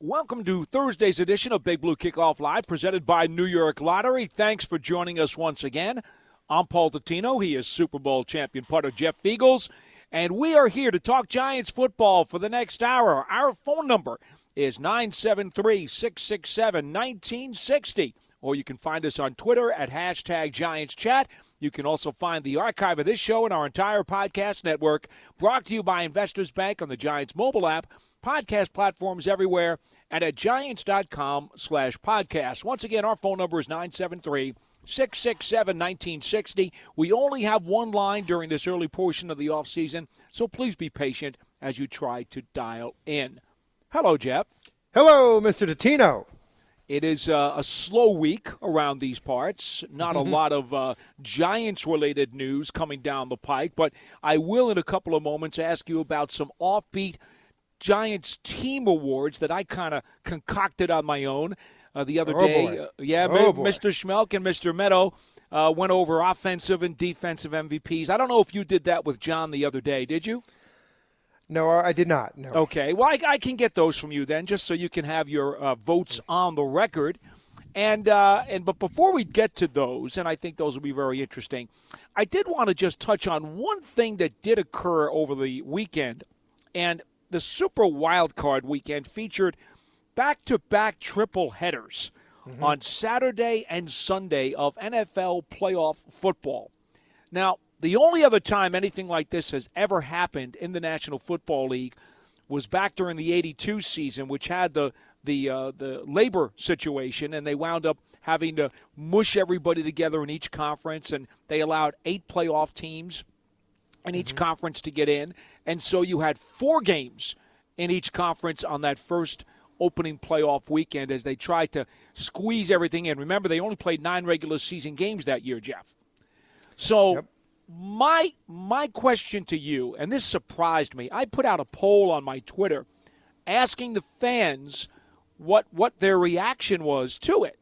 Welcome to Thursday's edition of Big Blue Kickoff Live, presented by New York Lottery. Thanks for joining us once again. I'm Paul Dottino. He is Super Bowl champion punter Jeff Feagles. And we are here to talk Giants football for the next hour. Our phone number is 973 667 1960. Or you can find us on Twitter at hashtag Giants Chat. You can also find the archive of this show and our entire podcast network brought to you by Investors Bank on the Giants mobile app, podcast platforms everywhere, and at giants.com slash podcast. Once again, our phone number is 973 667 1960. We only have one line during this early portion of the offseason, so please be patient as you try to dial in. Hello, Jeff. Hello, Mr. Dottino. It is uh, a slow week around these parts. Not a lot of uh, Giants related news coming down the pike, but I will in a couple of moments ask you about some offbeat Giants team awards that I kind of concocted on my own uh, the other Oh, day. Uh, yeah, Oh, Mr. Schmeelk and Mr. Medow uh, went over offensive and defensive MVPs. I don't know if you did that with John the other day, did you? No, I did not. No. Okay. Well, I, I can get those from you then, just so you can have your uh, votes on the record. And uh, and but before we get to those, and I think those will be very interesting, I did want to just touch on one thing that did occur over the weekend, and the Super Wild Card weekend featured back-to-back triple headers on Saturday and Sunday of NFL playoff football. Now, the only other time anything like this has ever happened in the National Football League was back during the '82 season, which had the the uh, the labor situation, and they wound up having to mush everybody together in each conference, and they allowed eight playoff teams in each mm-hmm. conference to get in, and so you had four games in each conference on that first opening playoff weekend as they tried to squeeze everything in. Remember, they only played nine regular season games that year, Jeff. So Yep. my my question to you, and this surprised me, I put out a poll on my Twitter asking the fans what what their reaction was to it.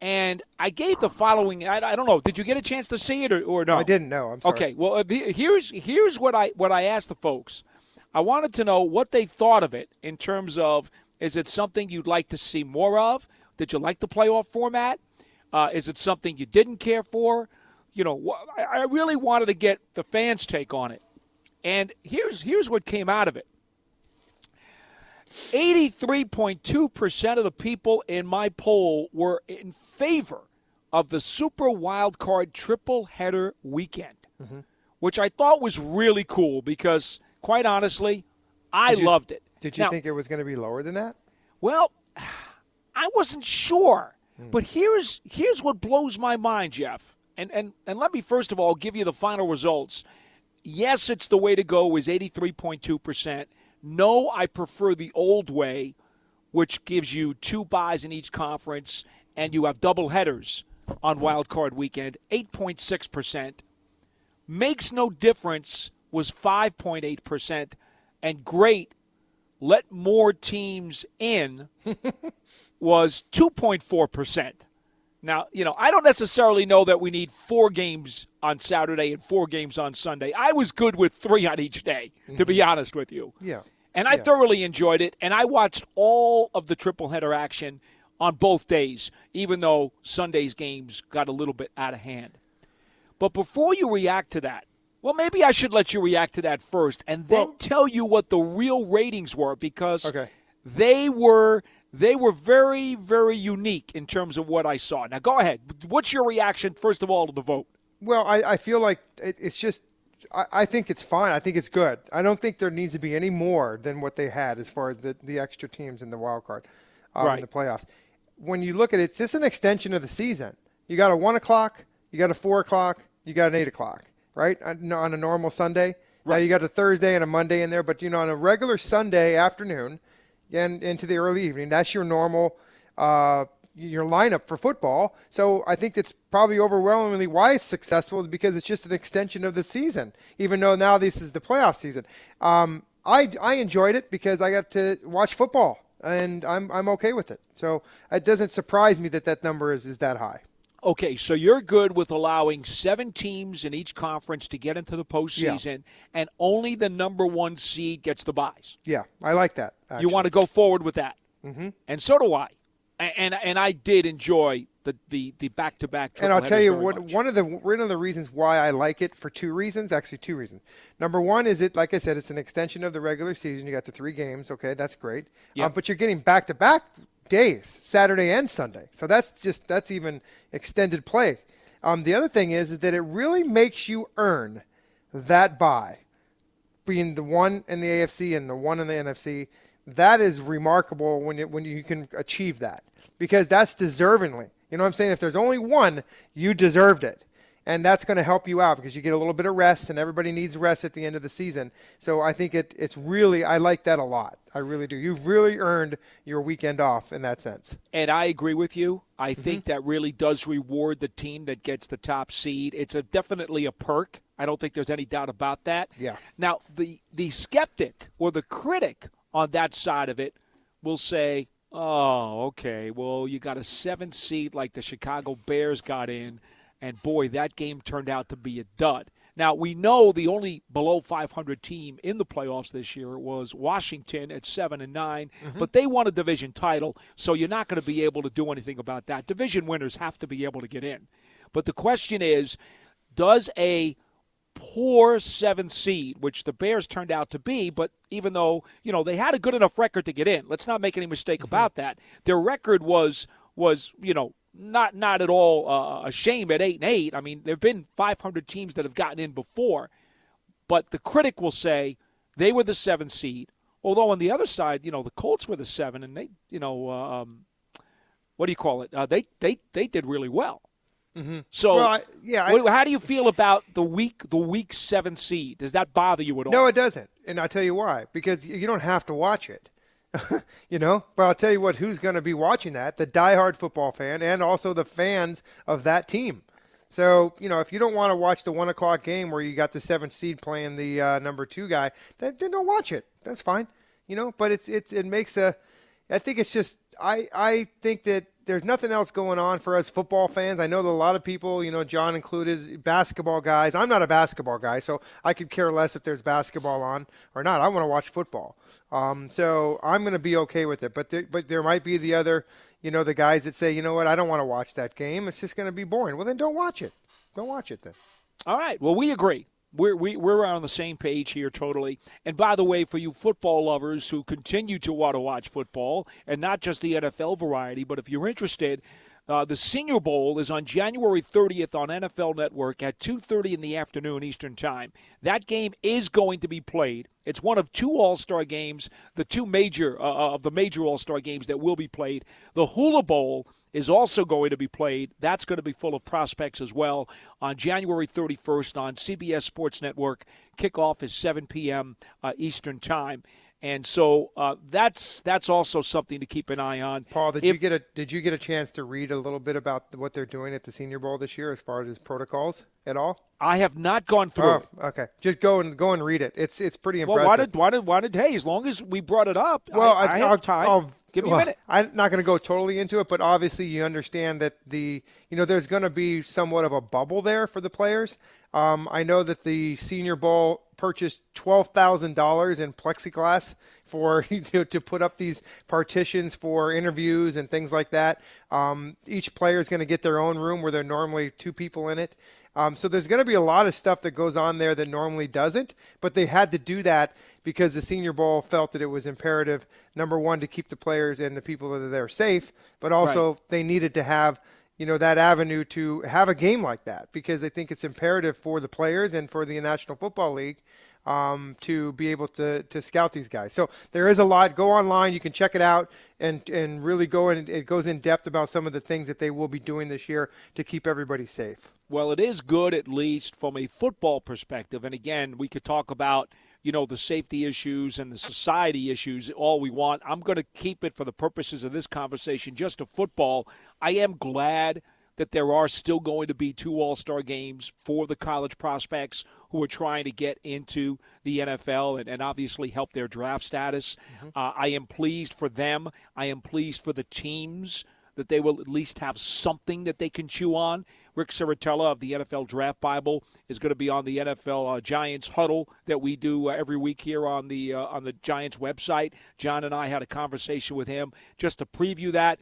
And I gave the following. I, I don't know. Did you get a chance to see it or, or no? I didn't know. I'm sorry. Okay. Well, here's here's what I what I asked the folks. I wanted to know what they thought of it in terms of is it something you'd like to see more of? Did you like the playoff format? Uh, is it something you didn't care for? You know, I really wanted to get the fans' take on it. And here's here's what came out of it. 83.2% of the people in my poll were in favor of the Super Wild Card triple header weekend, mm-hmm. which I thought was really cool because, quite honestly, I you, loved it. Did you now, think it was going to be lower than that? Well, I wasn't sure. Mm. But here's here's what blows my mind, Jeff. And, and and let me first of all give you the final results. Yes, it's the way to go is 83.2%. No, I prefer the old way, which gives you two buys in each conference, and you have double headers on Wild Card Weekend. Eight point six percent makes no difference was 5.8% and great let more teams in was 2.4%. Now, you know, I don't necessarily know that we need four games on Saturday and four games on Sunday. I was good with three on each day, to be mm-hmm. honest with you. Yeah. And I Yeah. thoroughly enjoyed it, and I watched all of the triple header action on both days, even though Sunday's games got a little bit out of hand. But before you react to that, well, maybe I should let you react to that first, and then Well- tell you what the real ratings were because Okay. they were they were very very unique in terms of what I saw. Now, go ahead. What's your reaction first of all to the vote? Well, I, I feel like it, it's just. I, I think it's fine. I think it's good. I don't think there needs to be any more than what they had as far as the, the extra teams in the wild card, um, Right. in the playoffs. When you look at it, it's just an extension of the season. You got a one o'clock, you got a four o'clock, you got an eight o'clock, right? On, on a normal Sunday. Right. Now you got a Thursday and a Monday in there, but you know on a regular Sunday afternoon, and into the early evening, that's your normal. Uh, your lineup for football. So I think that's probably overwhelmingly why it's successful is because it's just an extension of the season, even though now this is the playoff season. Um, I, I enjoyed it because I got to watch football and I'm, I'm okay with it. So it doesn't surprise me that that number is, is that high. Okay, so you're good with allowing seven teams in each conference to get into the postseason, and only the number one seed gets the buys. Yeah, I like that. You want to go forward with that? mm-hmm. and so do I. And and I did enjoy the the the back to back. And I'll tell you what one of the one of the reasons why I like it for two reasons, actually two reasons. Number one is it like I said, it's an extension of the regular season. You got the three games, okay, that's great. Yep. Um, but you're getting back to back days, Saturday and Sunday. So that's just that's even extended play. Um, the other thing is, is that it really makes you earn that buy, being the one in the AFC and the one in the NFC. That is remarkable when you, when you can achieve that because that's deservingly. You know what I'm saying? If there's only one, you deserved it. And that's going to help you out because you get a little bit of rest, and everybody needs rest at the end of the season. So I think it, it's really, I like that a lot. I really do. You've really earned your weekend off in that sense. And I agree with you. I mm-hmm. think that really does reward the team that gets the top seed. It's a, definitely a perk. I don't think there's any doubt about that. Yeah. Now, the, the skeptic or the critic on that side of it will say, Oh, okay. Well, you got a seven seed like the Chicago Bears got in, and boy, that game turned out to be a dud. Now, we know the only below 500 team in the playoffs this year was Washington at 7 and 9, mm-hmm. but they won a division title, so you're not going to be able to do anything about that. Division winners have to be able to get in. But the question is, does a poor seventh seed, which the Bears turned out to be. But even though you know they had a good enough record to get in, let's not make any mistake mm-hmm. about that. Their record was was you know not not at all uh, a shame at eight and eight. I mean, there've been 500 teams that have gotten in before, but the critic will say they were the seventh seed. Although on the other side, you know, the Colts were the seven, and they, you know, um, what do you call it? Uh, they they they did really well. Mm-hmm. So, well, I, yeah, what, I, how do you feel about the week the week seven seed? Does that bother you at all? No, it doesn't, and I'll tell you why. Because you don't have to watch it, you know. But I'll tell you what: who's going to be watching that? The diehard football fan, and also the fans of that team. So you know, if you don't want to watch the one o'clock game where you got the seventh seed playing the uh, number two guy, then, then don't watch it. That's fine, you know. But it's it's it makes a. I think it's just I I think that there's nothing else going on for us football fans. I know that a lot of people, you know, John included, basketball guys. I'm not a basketball guy, so I could care less if there's basketball on or not. I want to watch football. Um, so I'm going to be okay with it. But there, but there might be the other, you know, the guys that say, you know what, I don't want to watch that game. It's just going to be boring. Well, then don't watch it. Don't watch it then. All right. Well, we agree we're, we, we're on the same page here totally. And by the way, for you football lovers who continue to want to watch football, and not just the NFL variety, but if you're interested, uh, the Senior Bowl is on January 30th on NFL Network at 2:30 in the afternoon Eastern Time. That game is going to be played. It's one of two All-Star games, the two major uh, uh of the major All-Star games that will be played. The Hula Bowl is also going to be played. That's going to be full of prospects as well on January 31st on CBS Sports Network. Kickoff is 7 p.m. Uh, Eastern Time. And so uh, that's that's also something to keep an eye on. Paul, did if, you get a did you get a chance to read a little bit about what they're doing at the Senior Bowl this year as far as protocols at all? I have not gone through. Oh, okay. Just go and go and read it. It's it's pretty impressive. Well, why did why did why did hey? As long as we brought it up, well, I, I, I have I'll, time. I'll, Give me well, a minute. I'm not going to go totally into it, but obviously you understand that the you know there's going to be somewhat of a bubble there for the players. Um, I know that the Senior Bowl purchased twelve thousand dollars in plexiglass for you know, to put up these partitions for interviews and things like that. Um, each player is going to get their own room where there are normally two people in it. Um, so there's going to be a lot of stuff that goes on there that normally doesn't, but they had to do that because the Senior Bowl felt that it was imperative, number one, to keep the players and the people that are there safe, but also right. they needed to have you know that avenue to have a game like that because they think it's imperative for the players and for the National Football League um, to be able to, to scout these guys. So there is a lot. Go online, you can check it out, and and really go and it goes in depth about some of the things that they will be doing this year to keep everybody safe. Well, it is good at least from a football perspective. And again, we could talk about you know the safety issues and the society issues all we want. I'm going to keep it for the purposes of this conversation just to football. I am glad that there are still going to be two All Star games for the college prospects who are trying to get into the NFL and, and obviously help their draft status. Mm-hmm. Uh, I am pleased for them. I am pleased for the teams that they will at least have something that they can chew on. Rick Serritella of the NFL Draft Bible is going to be on the NFL uh, Giants huddle that we do uh, every week here on the uh, on the Giants website. John and I had a conversation with him just to preview that.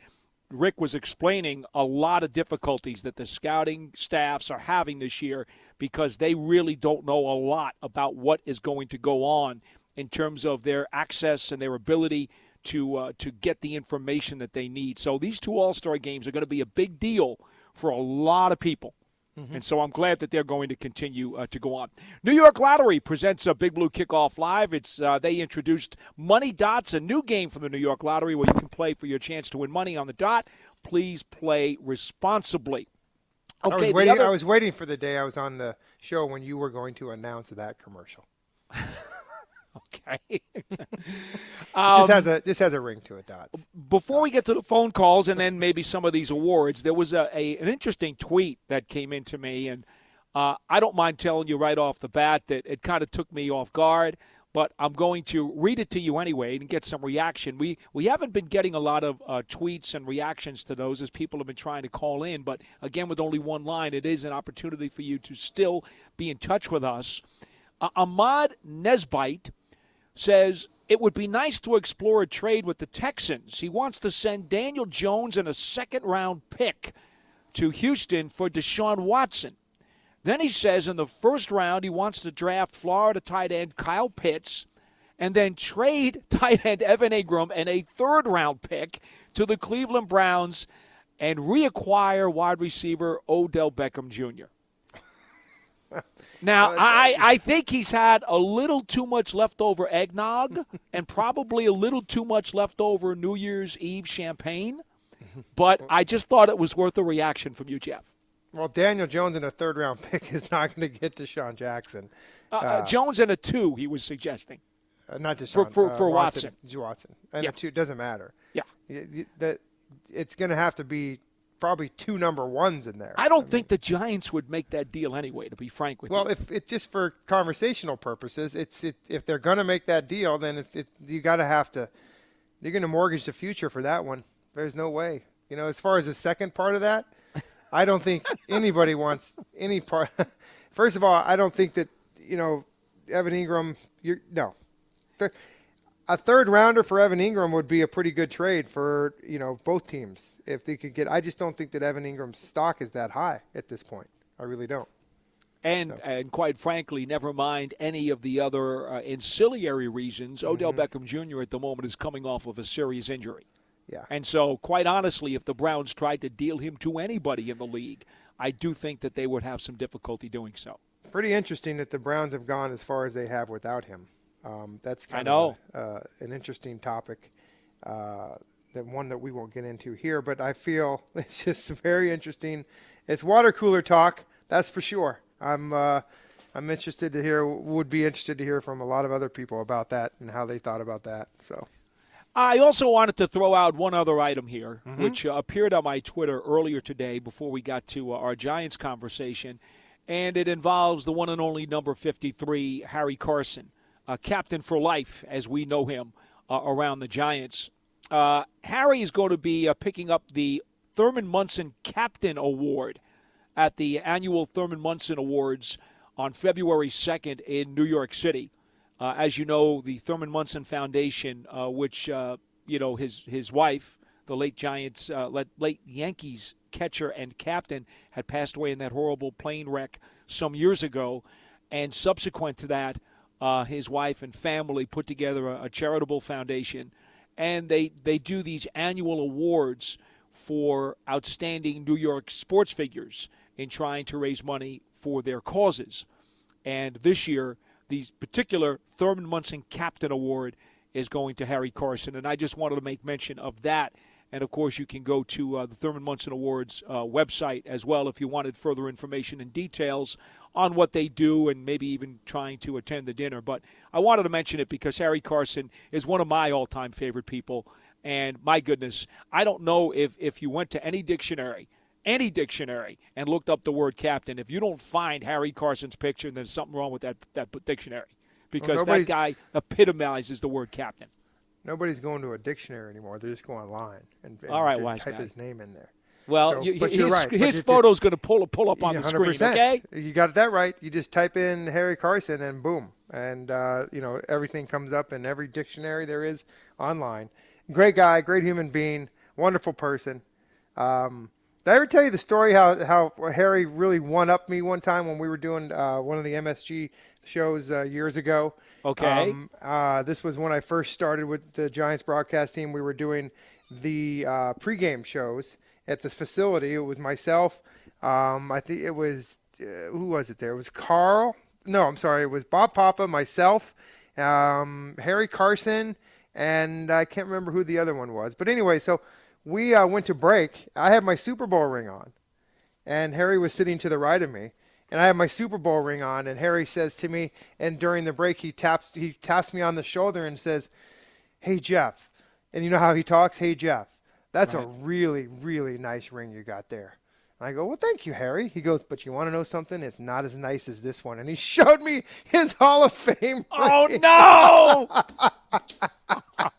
Rick was explaining a lot of difficulties that the scouting staffs are having this year because they really don't know a lot about what is going to go on in terms of their access and their ability to uh, to get the information that they need. So these two All Star games are going to be a big deal for a lot of people. Mm-hmm. And so I'm glad that they're going to continue uh, to go on. New York Lottery presents a Big Blue Kickoff Live. It's uh, they introduced Money Dots, a new game from the New York Lottery where you can play for your chance to win money on the dot. Please play responsibly. Okay, I was, waiting, other... I was waiting for the day I was on the show when you were going to announce that commercial. Okay. um, just has a just has a ring to it, Dots. Before we get to the phone calls and then maybe some of these awards, there was a, a an interesting tweet that came into me, and uh, I don't mind telling you right off the bat that it kind of took me off guard. But I'm going to read it to you anyway and get some reaction. We we haven't been getting a lot of uh, tweets and reactions to those as people have been trying to call in. But again, with only one line, it is an opportunity for you to still be in touch with us. Uh, Ahmad Nesbite says it would be nice to explore a trade with the Texans. He wants to send Daniel Jones and a second round pick to Houston for Deshaun Watson. Then he says in the first round he wants to draft Florida tight end Kyle Pitts and then trade tight end Evan Engram and a third round pick to the Cleveland Browns and reacquire wide receiver Odell Beckham Jr. Now, I, I think he's had a little too much leftover eggnog and probably a little too much leftover New Year's Eve champagne, but I just thought it was worth a reaction from you, Jeff. Well, Daniel Jones in a third round pick is not going to get DeSean Jackson. Uh, uh, uh, Jones in a two, he was suggesting. Uh, not DeSean. For, for, for Watson. Watson. Watson. And yeah. a two doesn't matter. Yeah. That it's going to have to be probably two number ones in there. I don't I think the Giants would make that deal anyway. To be frank with well, you. Well, if it's just for conversational purposes, it's it, if they're going to make that deal, then it's it, you got to have to. You're going to mortgage the future for that one. There's no way. You know, as far as the second part of that, I don't think anybody wants any part. First of all, I don't think that you know Evan Engram. You're no a third rounder for Evan Engram would be a pretty good trade for you know both teams if they could get. I just don't think that Evan Engram's stock is that high at this point. I really don't. And so. and quite frankly, never mind any of the other uh, ancillary reasons. Mm-hmm. Odell Beckham Jr. at the moment is coming off of a serious injury. Yeah. And so, quite honestly, if the Browns tried to deal him to anybody in the league, I do think that they would have some difficulty doing so. Pretty interesting that the Browns have gone as far as they have without him. Um, that's kind I know. of a, uh, an interesting topic, uh, that one that we won't get into here. But I feel it's just very interesting. It's water cooler talk, that's for sure. I'm uh, I'm interested to hear. Would be interested to hear from a lot of other people about that and how they thought about that. So. I also wanted to throw out one other item here, mm-hmm. which uh, appeared on my Twitter earlier today before we got to uh, our Giants conversation, and it involves the one and only number 53, Harry Carson uh, captain for life, as we know him uh, around the Giants. Uh, Harry is going to be uh, picking up the Thurman Munson Captain Award at the annual Thurman Munson Awards on February 2nd in New York City. Uh, as you know, the Thurman Munson Foundation, uh, which you know his his wife, the late Giants, late Yankees catcher and captain, had passed away in that horrible plane wreck some years ago, and subsequent to that uh, his wife and family put together a, a, charitable foundation, and they they do these annual awards for outstanding New York sports figures in trying to raise money for their causes. And this year, the particular Thurman Munson Captain Award is going to Harry Carson, and I just wanted to make mention of that. And of course, you can go to uh, the Thurman Munson Awards uh, website as well if you wanted further information and details on what they do and maybe even trying to attend the dinner. But I wanted to mention it because Harry Carson is one of my all time favorite people. And my goodness, I don't know if, if you went to any dictionary, any dictionary, and looked up the word captain, if you don't find Harry Carson's picture, then there's something wrong with that, that dictionary because well, that guy epitomizes the word captain. Nobody's going to a dictionary anymore. They just go online and, and All right, wise type guy. his name in there. Well, So- you, his, you're right, his photo's going to pull pull up on the screen. Okay. You got that right. You just type in Harry Carson and boom, and uh, you know everything comes up in every dictionary there is online. Great guy, great human being, wonderful person. Um, did I ever tell you the story how how Harry really one up me one time when we were doing uh, one of the MSG shows uh, years ago? Okay. Um, uh, this was when I first started with the Giants broadcast team. We were doing the uh, pregame shows at this facility. It was myself. Um, I think it was uh, who was it there? It was Carl. No, I'm sorry. It was Bob Papa, myself, um, Harry Carson, and I can't remember who the other one was. But anyway, so we uh, went to break. I had my Super Bowl ring on and Harry was sitting to the right of me, and I have my Super Bowl ring on, and Harry says to me, and during the break he taps he taps me on the shoulder and says, "Hey Jeff," and you know how he talks, "Hey Jeff, that's a really really nice ring you got there." I go, well, thank you, Harry. He goes, but you want to know something? It's not as nice as this one. And he showed me his Hall of Fame. Oh ring. no!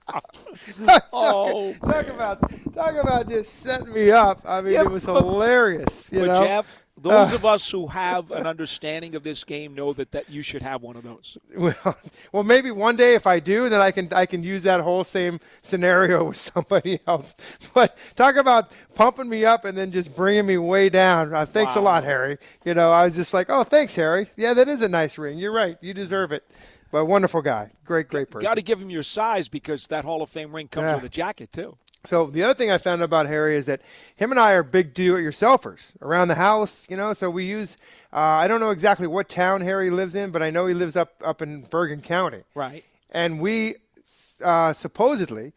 oh, talk about talk about just setting me up. I mean, Yeah, it was but- hilarious. You know? Jeff, those Uh. of us who have an understanding of this game know that, that you should have one of those. Well, well, maybe one day if I do, then I can I can use that whole same scenario with somebody else. But talk about pumping me up and then just bringing me way down. Uh, thanks a lot, Harry. You know, I was just like, oh, thanks, Harry. Yeah, that is a nice ring. You're right. You deserve it. But wonderful guy, great, great person. Got to give him your size because that Hall of Fame ring comes Yeah. with a jacket too. So the other thing I found out about Harry is that him and I are big do-it-yourselfers around the house. You know, so we use. Uh, I don't know exactly what town Harry lives in, but I know he lives up up in Bergen County. Right. and we uh, supposedly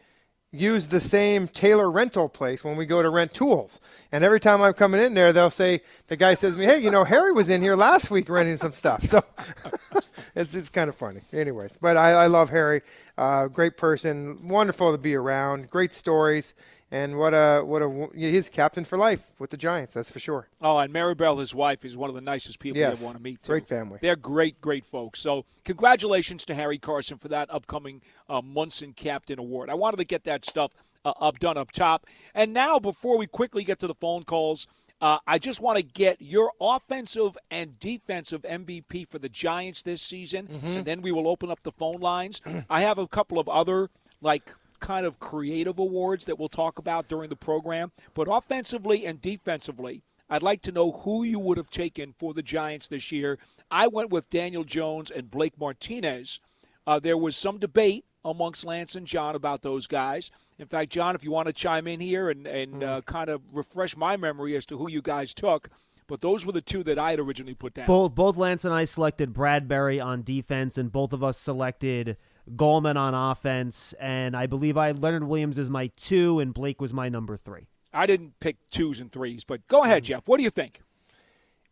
use the same Taylor rental place when we go to rent tools. And every time I'm coming in there, they'll say the guy says to me, "Hey, you know, Harry was in here last week renting some stuff." So it's it's kind of funny, anyways. But I, I love Harry, uh, great person, wonderful to be around, great stories, and what a what a he's captain for life with the Giants. That's for sure. Oh, and Maribel, his wife, is one of the nicest people you ever want to meet. Too. Great family. They're great, great folks. So, congratulations to Harry Carson for that upcoming uh, Munson Captain Award. I wanted to get that stuff uh, up done up top. And now, before we quickly get to the phone calls, uh, I just want to get your offensive and defensive MVP for the Giants this season, and then we will open up the phone lines. I have a couple of other like kind of creative awards that we'll talk about during the program, but offensively and defensively. I'd like to know who you would have taken for the Giants this year. I went with Daniel Jones and Blake Martinez. Uh, there was some debate amongst Lance and John about those guys. In fact, John, if you want to chime in here and, and uh, kind of refresh my memory as to who you guys took, but those were the two that I had originally put down. Both both Lance and I selected Bradberry on defense, and both of us selected Gallman on offense. And I believe I Leonard Williams is my two, and Blake was my number three. I didn't pick twos and threes, but go ahead, Jeff. What do you think?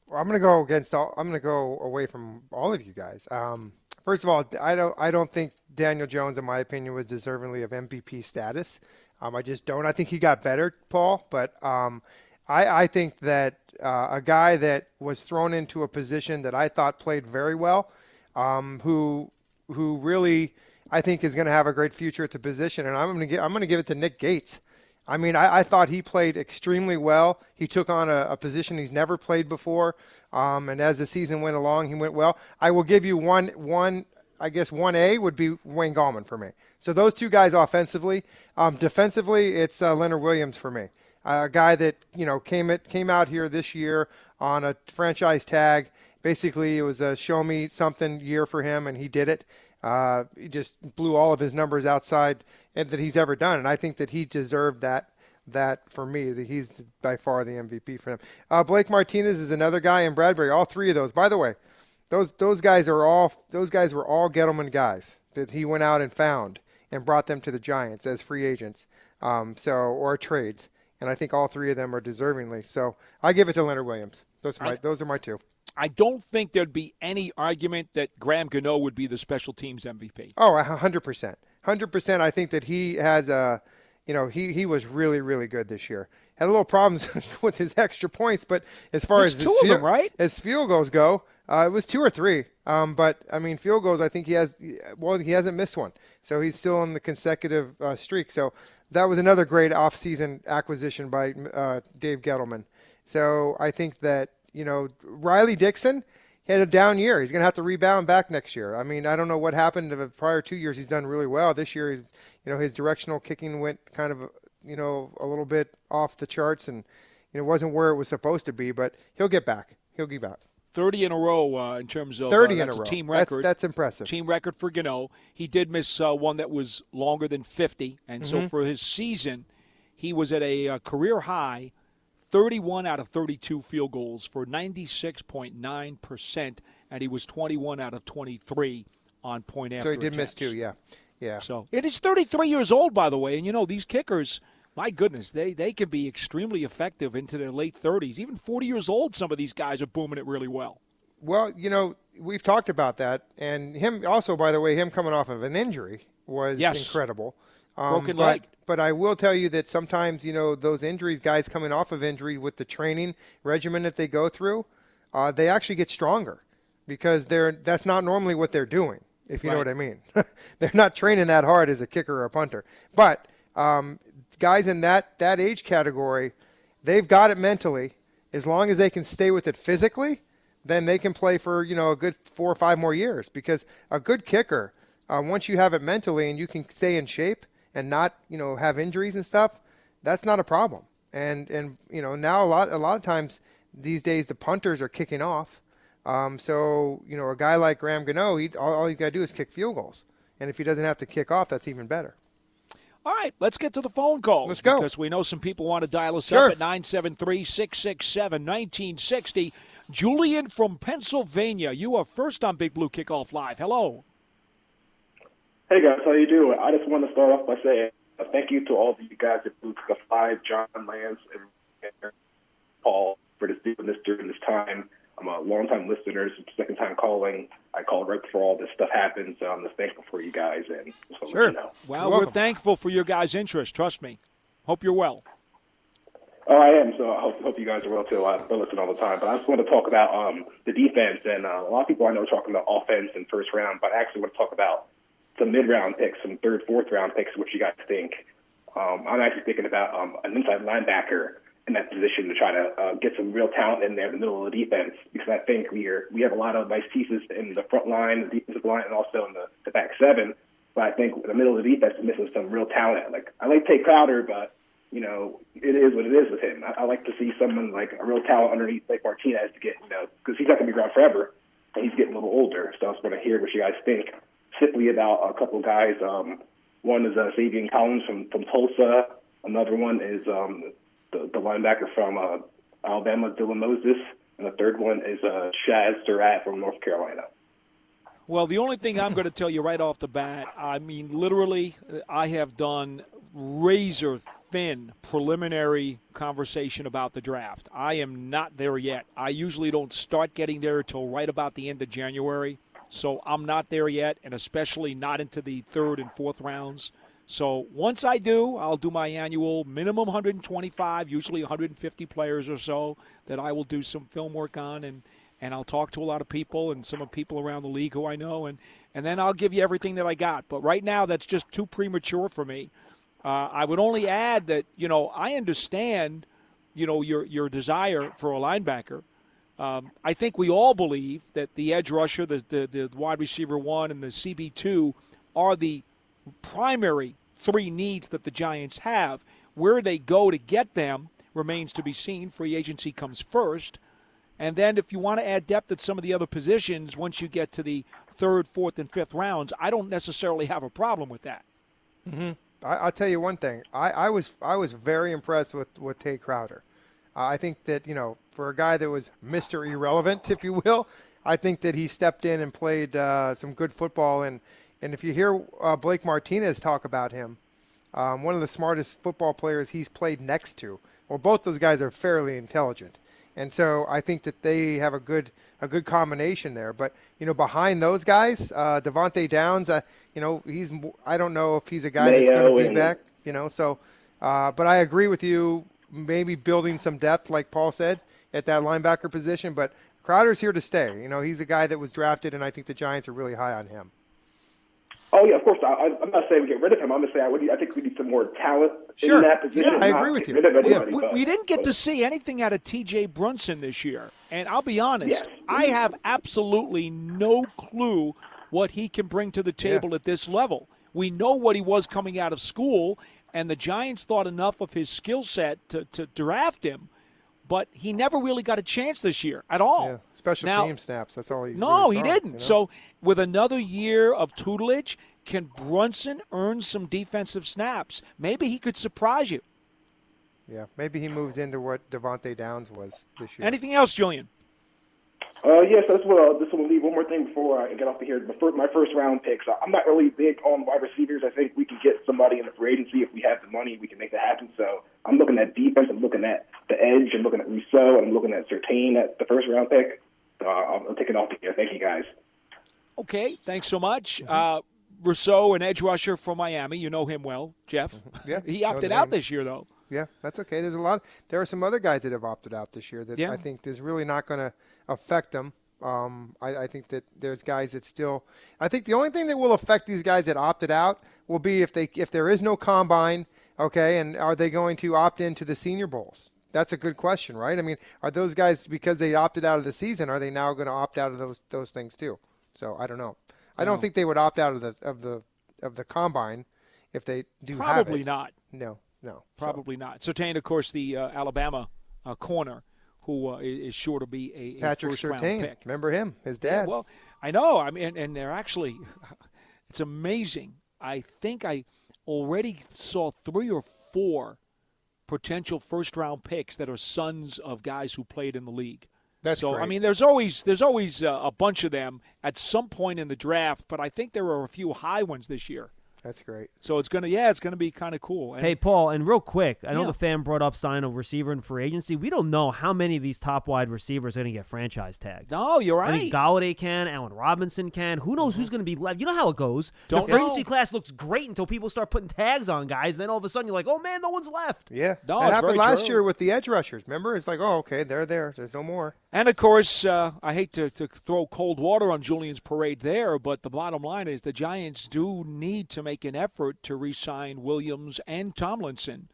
Well, I'm going to go against all. I'm going to go away from all of you guys. Um, first of all, I don't. I don't think Daniel Jones, in my opinion, was deservingly of MVP status. Um, I just don't. I think he got better, Paul. But um, I, I think that uh, a guy that was thrown into a position that I thought played very well, um, who who really I think is going to have a great future at the position, and I'm going to give. I'm going to give it to Nick Gates. I mean, I, I thought he played extremely well. He took on a, a position he's never played before, um, and as the season went along, he went well. I will give you one, one. I guess one A would be Wayne Gallman for me. So those two guys offensively, um, defensively, it's uh, Leonard Williams for me. a guy that you know came it came out here this year on a franchise tag. Basically, it was a show me something year for him, and he did it. Uh, he just blew all of his numbers outside and that he's ever done, and I think that he deserved that. That for me, that he's by far the MVP for them. Uh, Blake Martinez is another guy, and Bradberry. All three of those, by the way, those those guys are all those guys were all Gettleman guys that he went out and found and brought them to the Giants as free agents, um, so or trades. And I think all three of them are deservingly. So I give it to Leonard Williams. Those are my those are my two. I don't think there'd be any argument that Graham Gano would be the special teams MVP. Oh, a hundred percent, hundred percent. I think that he has a, you know, he he was really really good this year. Had a little problems with his extra points, but as far There's as two his of them, right? As field goals go, Uh, it was two or three, um, but I mean field goals. I think he has. Well, he hasn't missed one, so he's still on the consecutive uh, streak. So that was another great off-season acquisition by uh, Dave Gettleman. So I think that you know Riley Dixon had a down year. He's going to have to rebound back next year. I mean, I don't know what happened. The prior two years, he's done really well. This year, he's, you know, his directional kicking went kind of, you know, a little bit off the charts and, you know, wasn't where it was supposed to be. But he'll get back. He'll get back. 30 in a row uh, in terms of 30 uh, in a that's row. team record. that's impressive. team record for Gano. He did miss uh, one that was longer than 50, and Mm-hmm. so for his season, he was at a uh, career high 31 out of 32 field goals for 96.9%, and he was 21 out of 23 on point after So he did miss two. Yeah, yeah. So it is 33 years old, by the way, and you know these kickers. My goodness, they they can be extremely effective into their late 30s. Even 40 years old, some of these guys are booming it really well. Well, you know, we've talked about that, and him also, by the way, him coming off of an injury was Yes. incredible. Um, Broken but, leg. But I will tell you that sometimes, you know, those injuries, guys coming off of injury with the training regimen that they go through, uh, they actually get stronger because they're that's not normally what they're doing. If you know what I mean, they're not training that hard as a kicker or a punter. But um, guys in that that age category, they've got it mentally. As long as they can stay with it physically, then they can play for you know a good four or five more years. Because a good kicker, uh, once you have it mentally and you can stay in shape and not you know have injuries and stuff, that's not a problem. And and you know now a lot a lot of times these days the punters are kicking off. Um, so you know a guy like Graham Gano, he all, all he's got to do is kick field goals, and if he doesn't have to kick off, that's even better. All right, let's get to the phone calls. Let's go. Because we know some people want to dial us Sure. up at 973 667 1960. Julian from Pennsylvania, you are first on Big Blue Kickoff Live. Hello. Hey guys, how you doing? I just want to start off by saying uh, thank you to all of you guys at Blue Cup Five, John Lance and Paul for just doing this during this time. I'm a longtime listener, second time calling. I called right before all this stuff happened, so I'm just thankful for you guys and just want to Sure. you know. Well, You're we're welcome. thankful for your guys' interest. Trust me. Hope you're well. Oh, I am. So I hope, hope you guys are well too. I I listen all the time, but I just want to talk about um, the defense. And uh, a lot of people I know are talking about offense in first round, but I actually want to talk about some mid-round picks, some third, fourth-round picks. What you guys think? Um, I'm actually thinking about um, an inside linebacker in that position to try to uh, get some real talent in there in the middle of the defense because I think we are we have a lot of nice pieces in the front line, the defensive line, and also in the, the back seven. But I think the middle of the defense is missing some real talent. Like I like Tae Crowder, but you know, it is what it is with him. I, I like to see someone like a real talent underneath like Martinez to get, you know, because he's not going to be around forever, and he's getting a little older. So I just want to hear what you guys think simply about a couple guys. Um, one is uh, Zaven Collins from, from Tulsa. Another one is um, the, the linebacker from uh, Alabama, Dylan Moses. And the third one is uh, Chazz Surratt from North Carolina. Well, the only thing I'm going to tell you right off the bat, I mean, literally, I have done razor thin preliminary conversation about the draft. I am not there yet. I usually don't start getting there until right about the end of January. So I'm not there yet, and especially not into the third and fourth rounds. So once I do, I'll do my annual minimum 125, usually 150 players or so that I will do some film work on and and I'll talk to a lot of people and some of people around the league who I know and and then I'll give you everything that I got. But right now that's just too premature for me. Uh, I would only add that you know I understand you know your your desire for a linebacker. Um, I think we all believe that the edge rusher, the, the the wide receiver one, and the CB two are the primary three needs that the Giants have. Where they go to get them remains to be seen. Free agency comes first. And then if you want to add depth at some of the other positions, once you get to the third, fourth, and fifth rounds, I don't necessarily have a problem with that. I, I'll tell you one thing. I, I was I was very impressed with with Tae Crowder. Uh, I think that you know for a guy that was Mister Irrelevant, if you will, I think that he stepped in and played uh, some good football. And and if you hear uh, Blake Martinez talk about him, um, one of the smartest football players he's played next to. Well, both those guys are fairly intelligent, and so I think that they have a good a good combination there. But you know, behind those guys, uh, Devante Downs, uh, you know, he's I don't know if he's a guy that's going to be and- back. You know, so uh, but I agree with you. Maybe building some depth, like Paul said, at that linebacker position. But Crowder's here to stay. You know, he's a guy that was drafted, and I think the Giants are really high on him. Oh yeah, of course. I, I'm not saying we get rid of him. I'm just saying I, would, I think we need some more talent Sure. in that position. Yeah, I agree with you. of Yeah, anybody, we, but- we didn't get but- to see anything out of T.J. Brunson this year, and I'll be honest, Yes. I have absolutely no clue what he can bring to the table at this level. We know what he was coming out of school, and the Giants thought enough of his skill set to, to draft him, but he never really got a chance this year at all. Yeah, special Now- team snaps. That's all he. No, really he saw, didn't. you know? So, with another year of tutelage, can Brunson earn some defensive snaps? Maybe he could surprise you. yeah, maybe he moves into what Devante Downs was this year. Anything else, Julian? Uh, yes, that's what. Uh, this will leave one more thing before I get off of here. My first, my first round picks. I'm not really big on wide receivers. I think we can get somebody in the free agency if we have the money. We can make that happen. So I'm looking at defense. I'm looking at the edge. I'm looking at Rousseau. I'm looking at Surtain at the first round pick. So uh, I'm taking off here. Thank you guys. Okay, thanks so much. Mm-hmm. Uh, Rousseau, an edge rusher from Miami. You know him well, Jeff. Yeah, he opted out this year, though. Yeah, that's okay. There's a lot. There are some other guys that have opted out this year that Yeah. I think is really not going to affect them. Um, I, I think that there's guys that still. I think the only thing that will affect these guys that opted out will be if they if there is no combine. Okay, and are they going to opt into the Senior Bowls? That's a good question, right? I mean, are those guys because they opted out of the season? Are they now going to opt out of those those things too? So I don't know. I don't think they would opt out of the of the of the combine if they do have Probably not. No, no. So- Probably not. Surtain, of course, the uh, Alabama uh, corner, who uh, is is sure to be a, a Patrick first round pick. Remember him? His Yeah, dad. well, I know. I mean, and, and they're actually, it's amazing. I think I already saw three or four potential first round picks that are sons of guys who played in the league. That's so. I mean, there's always there's always uh, a bunch of them at some point in the draft, but I think there are a few high ones this year. That's great. So it's gonna yeah, it's gonna be kind of cool. And Hey, Paul, and real quick, I know Yeah. the fan brought up sign a receiver and free agency. We don't know how many of these top wide receivers are going to get franchise tagged. no, you're I right. think Golladay can, Allen Robinson can. Who knows who's going to be left? You know how it goes. Don't the free agency class looks great until people start putting tags on guys. And then all of a sudden you're like, oh man, no one's left. Yeah. No, that happened last true. year with the edge rushers. Remember? It's like, oh, okay, they're there. There's no more. And of course, uh, I hate to, to throw cold water on Julian's parade there, but the bottom line is the Giants do need to make an effort to re sign Williams and Tomlinson.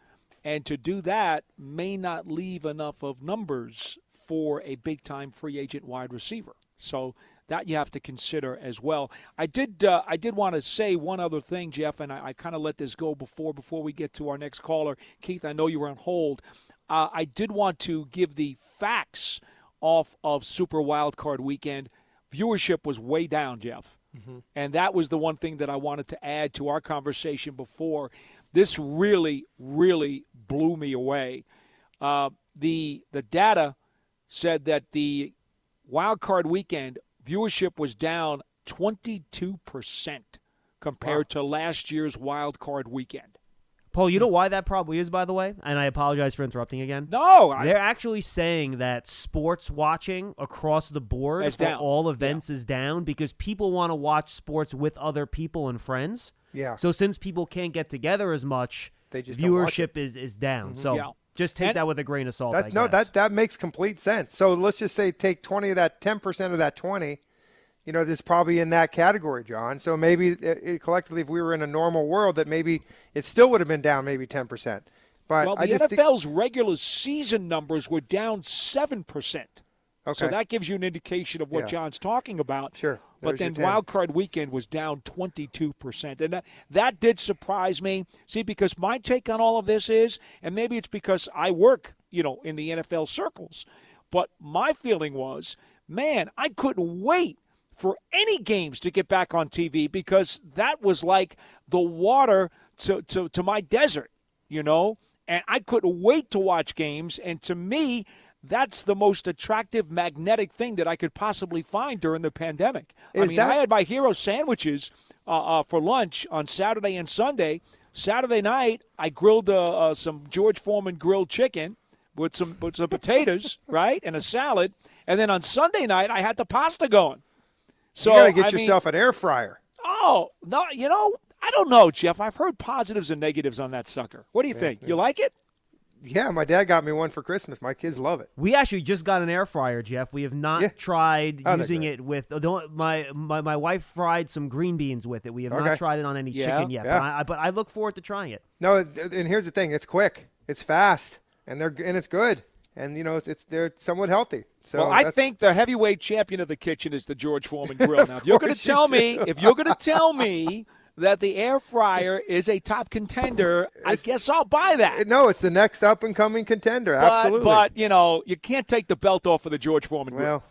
And to do that may not leave enough of numbers for a big time free agent wide receiver. So that you have to consider as well. I did uh, I did want to say one other thing, Jeff, and I, I kind of let this go before before we get to our next caller. Keith, I know you were on hold. Uh, I did want to give the facts off of Super Wildcard Weekend. Viewership was way down, Jeff. And that was the one thing that I wanted to add to our conversation before. This really, really blew me away. Uh, the the data said that the wild card weekend viewership was down 22% compared to last year's wild card weekend. Paul, you know hmm. why that probably is, by the way? And I apologize for interrupting again. No, I, They're actually saying that sports watching across the board for down. all events is down because people want to watch sports with other people and friends. Yeah. So since people can't get together as much, They just viewership is is down. Mm-hmm. So Yeah. just take And- that with a grain of salt. I That, no, that that makes complete sense. So let's just say take 20 of that, 10% of that 20. You know, this probably in that category, John. So maybe it, it, collectively, if we were in a normal world, that maybe it still would have been down maybe 10%. But well, the I just think- NFL's regular season numbers were down 7%. Okay. So that gives you an indication of what Yeah. John's talking about. Sure. But There's your then 10. wild card weekend was down 22%. And that, that did surprise me. See, because my take on all of this is, and maybe it's because I work, you know, in the NFL circles, but my feeling was, man, I couldn't wait for any games to get back on TV because that was like the water to, to, to my desert, you know? And I couldn't wait to watch games. And to me, that's the most attractive magnetic thing that I could possibly find during the pandemic. I mean, that- I had my hero sandwiches uh, uh, for lunch on Saturday and Sunday. Saturday night, I grilled uh, uh, some George Foreman grilled chicken with some with some potatoes, right, and a salad. And then on Sunday night, I had the pasta going. So you got to get I mean- yourself an air fryer. oh no, you know, I don't know, Jeff. I've heard positives and negatives on that sucker. What do you think? You like it? Yeah, my dad got me one for Christmas. My kids love it. We actually just got an air fryer, Jeff. We have not Yeah. tried Oh, using it with the only- my, my my wife fried some green beans with it. We have not tried it on any Yeah, chicken yet, yeah. but, I, but I look forward to trying it. No, and here's the thing: it's quick, it's fast, and they're and it's good, and you know it's, it's they're somewhat healthy. So well, I think the heavyweight champion of the kitchen is the George Foreman grill. Now, if you're going to tell me, if you're going to tell me that the air fryer is a top contender, I guess I'll buy that. no, it's the next up and coming contender. but, Absolutely. but you know, you can't take the belt off of the George Foreman grill. Well,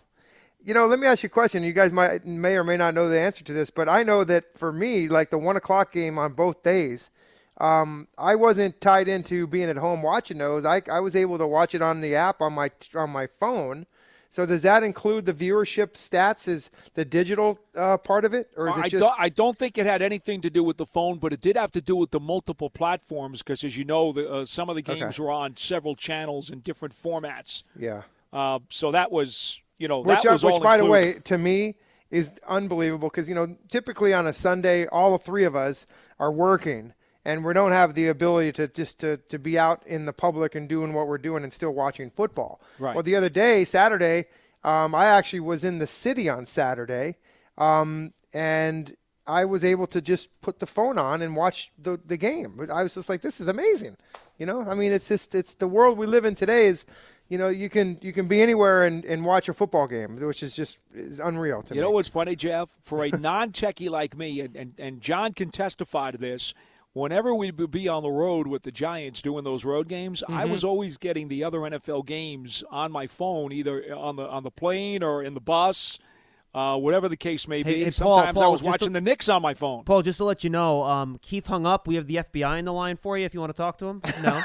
you know, let me ask you a question. You guys might may or may not know the answer to this, but I know that for me, like the one o'clock game on both days, um, I wasn't tied into being at home watching those. I, I was able to watch it on the app on my on my phone. So does that include the viewership stats? Is the digital uh, part of it, or is I it just? don't. I don't think it had anything to do with the phone, but it did have to do with the multiple platforms because, as you know, the, uh, some of the games were on several channels in different formats. yeah. Uh, so that was, you know, Which, that was uh, which by the way, to me is unbelievable because you know typically on a Sunday, all three of us are working, and we don't have the ability to just to, to be out in the public and doing what we're doing and still watching football. Right. Well, the other day, Saturday, um, I actually was in the city on Saturday, um, and I was able to just put the phone on and watch the the game. I was just like, this is amazing. You know, I mean, it's just it's the world we live in today. Is you know you can you can be anywhere and, and watch a football game, which is just is unreal to me. You me. know what's funny, Jeff? For a non-techie like me, and, and, and John can testify to this, whenever we would be on the road with the Giants doing those road games, I Mm-hmm. was always getting the other NFL games on my phone, either on the on the plane or in the bus, uh, whatever the case may be. Hey, hey, Paul, Sometimes I was watching to- the Knicks on my phone. Paul, just to let you know, um, Keith hung up. We have the FBI in the line for you if you want to talk to him. No.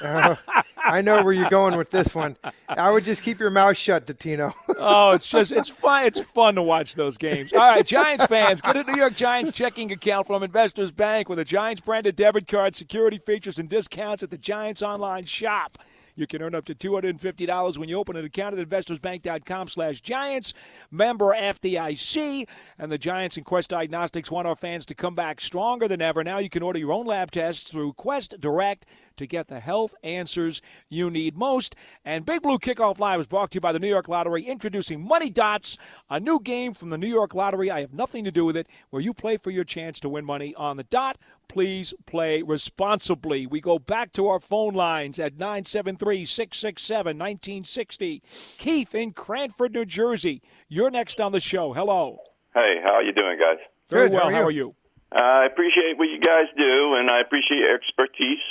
I know where you're going with this one. I would just keep your mouth shut, Tino. Oh, it's just it's fun. It's fun to watch those games. All right, Giants fans, get a New York Giants checking account from Investors Bank with a Giants branded debit card, security features, and discounts at the Giants online shop. You can earn up to $250 when you open an account at investorsbank.com slash giants. Member FDIC. And the Giants and Quest Diagnostics want our fans to come back stronger than ever. Now you can order your own lab tests through Quest Direct to get the health answers you need most. And Big Blue Kickoff Live is brought to you by the New York Lottery, introducing Money Dots, a new game from the New York Lottery. I have nothing to do with it, where you play for your chance to win money on the dot. Please play responsibly. We go back to our phone lines at 973 667 1960. Keith in Cranford, New Jersey. You're next on the show. Hello. Hey, how are you doing, guys? Very Good, well. how are you? Uh, I appreciate what you guys do, and I appreciate your expertise.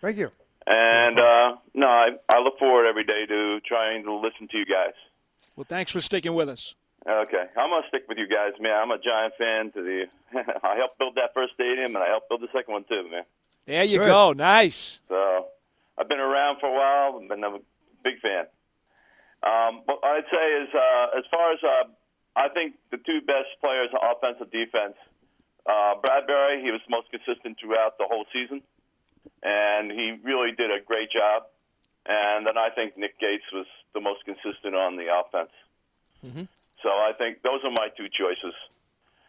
Thank you. And uh, no, I, I look forward every day to trying to listen to you guys. Well, thanks for sticking with us. Okay, I'm gonna stick with you guys, man. I'm a Giant fan. To the, I helped build that first stadium, and I helped build the second one too, man. There you Good. go. Nice. So I've been around for a while. I've been a big fan. Um, what I'd say is, uh, as far as uh, I think the two best players, offense and defense, uh, Bradberry, he was most consistent throughout the whole season, and he really did a great job. And then I think Nick Gates was the most consistent on the offense. So I think those are my two choices.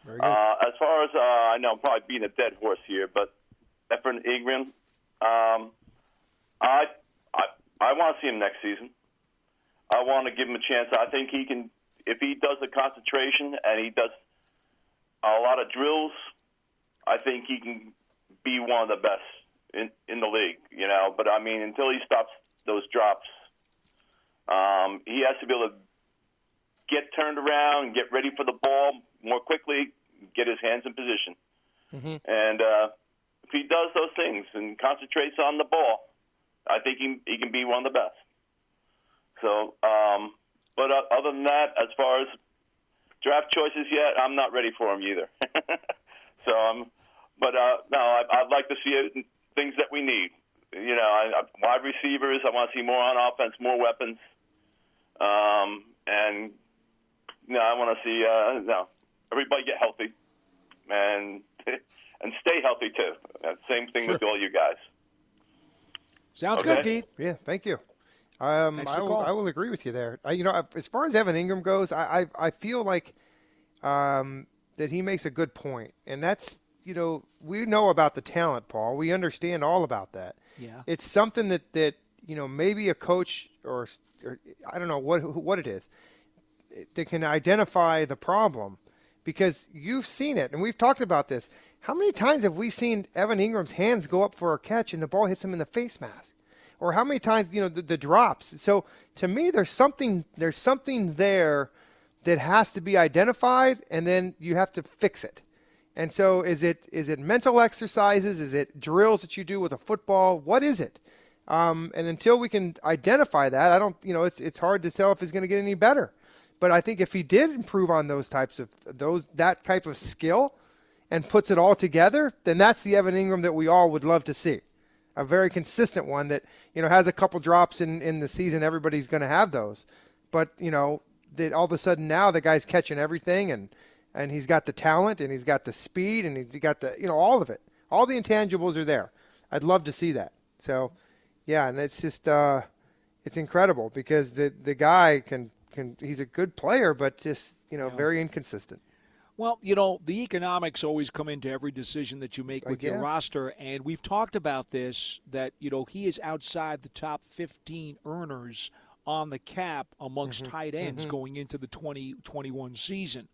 Very good. Uh, as far as uh, I know, I'm probably being a dead horse here, but Evan Engram, um, I I I want to see him next season. I want to give him a chance. I think he can, if he does the concentration and he does a lot of drills, I think he can be one of the best in in the league. You know, but I mean, until he stops those drops, um, he has to be able to get turned around, get ready for the ball more quickly, get his hands in position. And uh, if he does those things and concentrates on the ball, I think he, he can be one of the best. So, um, but uh, other than that, as far as draft choices yet, I'm not ready for him either. so, um, but uh, no, I, I'd like to see it, things that we need. You know, I, I, wide receivers. I want to see more on offense, more weapons, um, and no, I want to see uh, no everybody get healthy and and stay healthy too. Uh, same thing with all you guys. Sounds Okay. good, Keith. Yeah, thank you. Um, I, will. I will agree with you there. I, you know, as far as Evan Engram goes, I, I, I feel like um, that he makes a good point, and that's you know, we know about the talent, Paul. We understand all about that. Yeah. It's something that that you know maybe a coach or, or I don't know what what it is that can identify the problem because you've seen it and we've talked about this. How many times have we seen Evan Engram's hands go up for a catch and the ball hits him in the face mask? Or how many times, you know, the, the drops? So to me, there's something there's something there that has to be identified, and then you have to fix it. And so, is it is it mental exercises? Is it drills that you do with a football? What is it? Um, and until we can identify that, I don't, you know, it's it's hard to tell if he's going to get any better. But I think if he did improve on those types of those that type of skill, and puts it all together, then that's the Evan Engram that we all would love to see. A very consistent one that you know has a couple drops in in the season. Everybody's going to have those, but you know that all of a sudden now the guy's catching everything and and he's got the talent and he's got the speed and he's got the you know all of it. All the intangibles are there. I'd love to see that. So, yeah, and it's just uh, it's incredible because the the guy can can he's a good player, but just you know very inconsistent. Well, you know, the economics always come into every decision that you make with yeah. your roster, and we've talked about this that, you know, he is outside the top 15 earners on the cap amongst tight ends going into the 2021 season.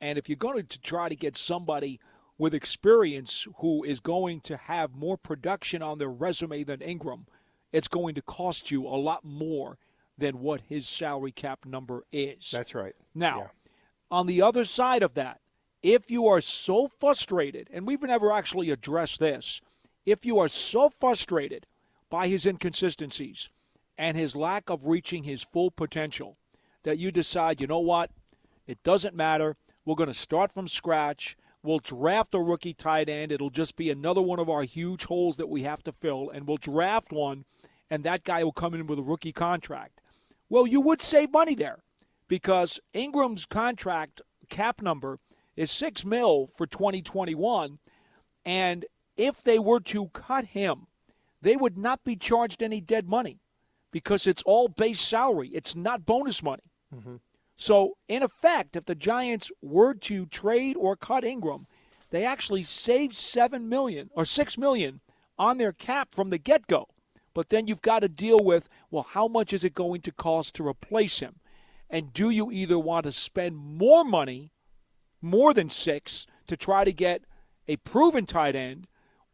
And if you're going to try to get somebody with experience who is going to have more production on their resume than Engram, it's going to cost you a lot more than what his salary cap number is. That's right. Now, Yeah. on the other side of that, if you are so frustrated, and we've never actually addressed this, if you are so frustrated by his inconsistencies and his lack of reaching his full potential that you decide, you know what, it doesn't matter. We're going to start from scratch. We'll draft a rookie tight end. It'll just be another one of our huge holes that we have to fill, and we'll draft one, and that guy will come in with a rookie contract. Well, you would save money there because Engram's contract cap number is six mil for 2021, and if they were to cut him, they would not be charged any dead money because it's all base salary. It's not bonus money. Mm-hmm. So, in effect, if the Giants were to trade or cut Engram, they actually saved seven million or six million on their cap from the get-go. But then you've got to deal with well, how much is it going to cost to replace him? And do you either want to spend more money, more than six, to try to get a proven tight end,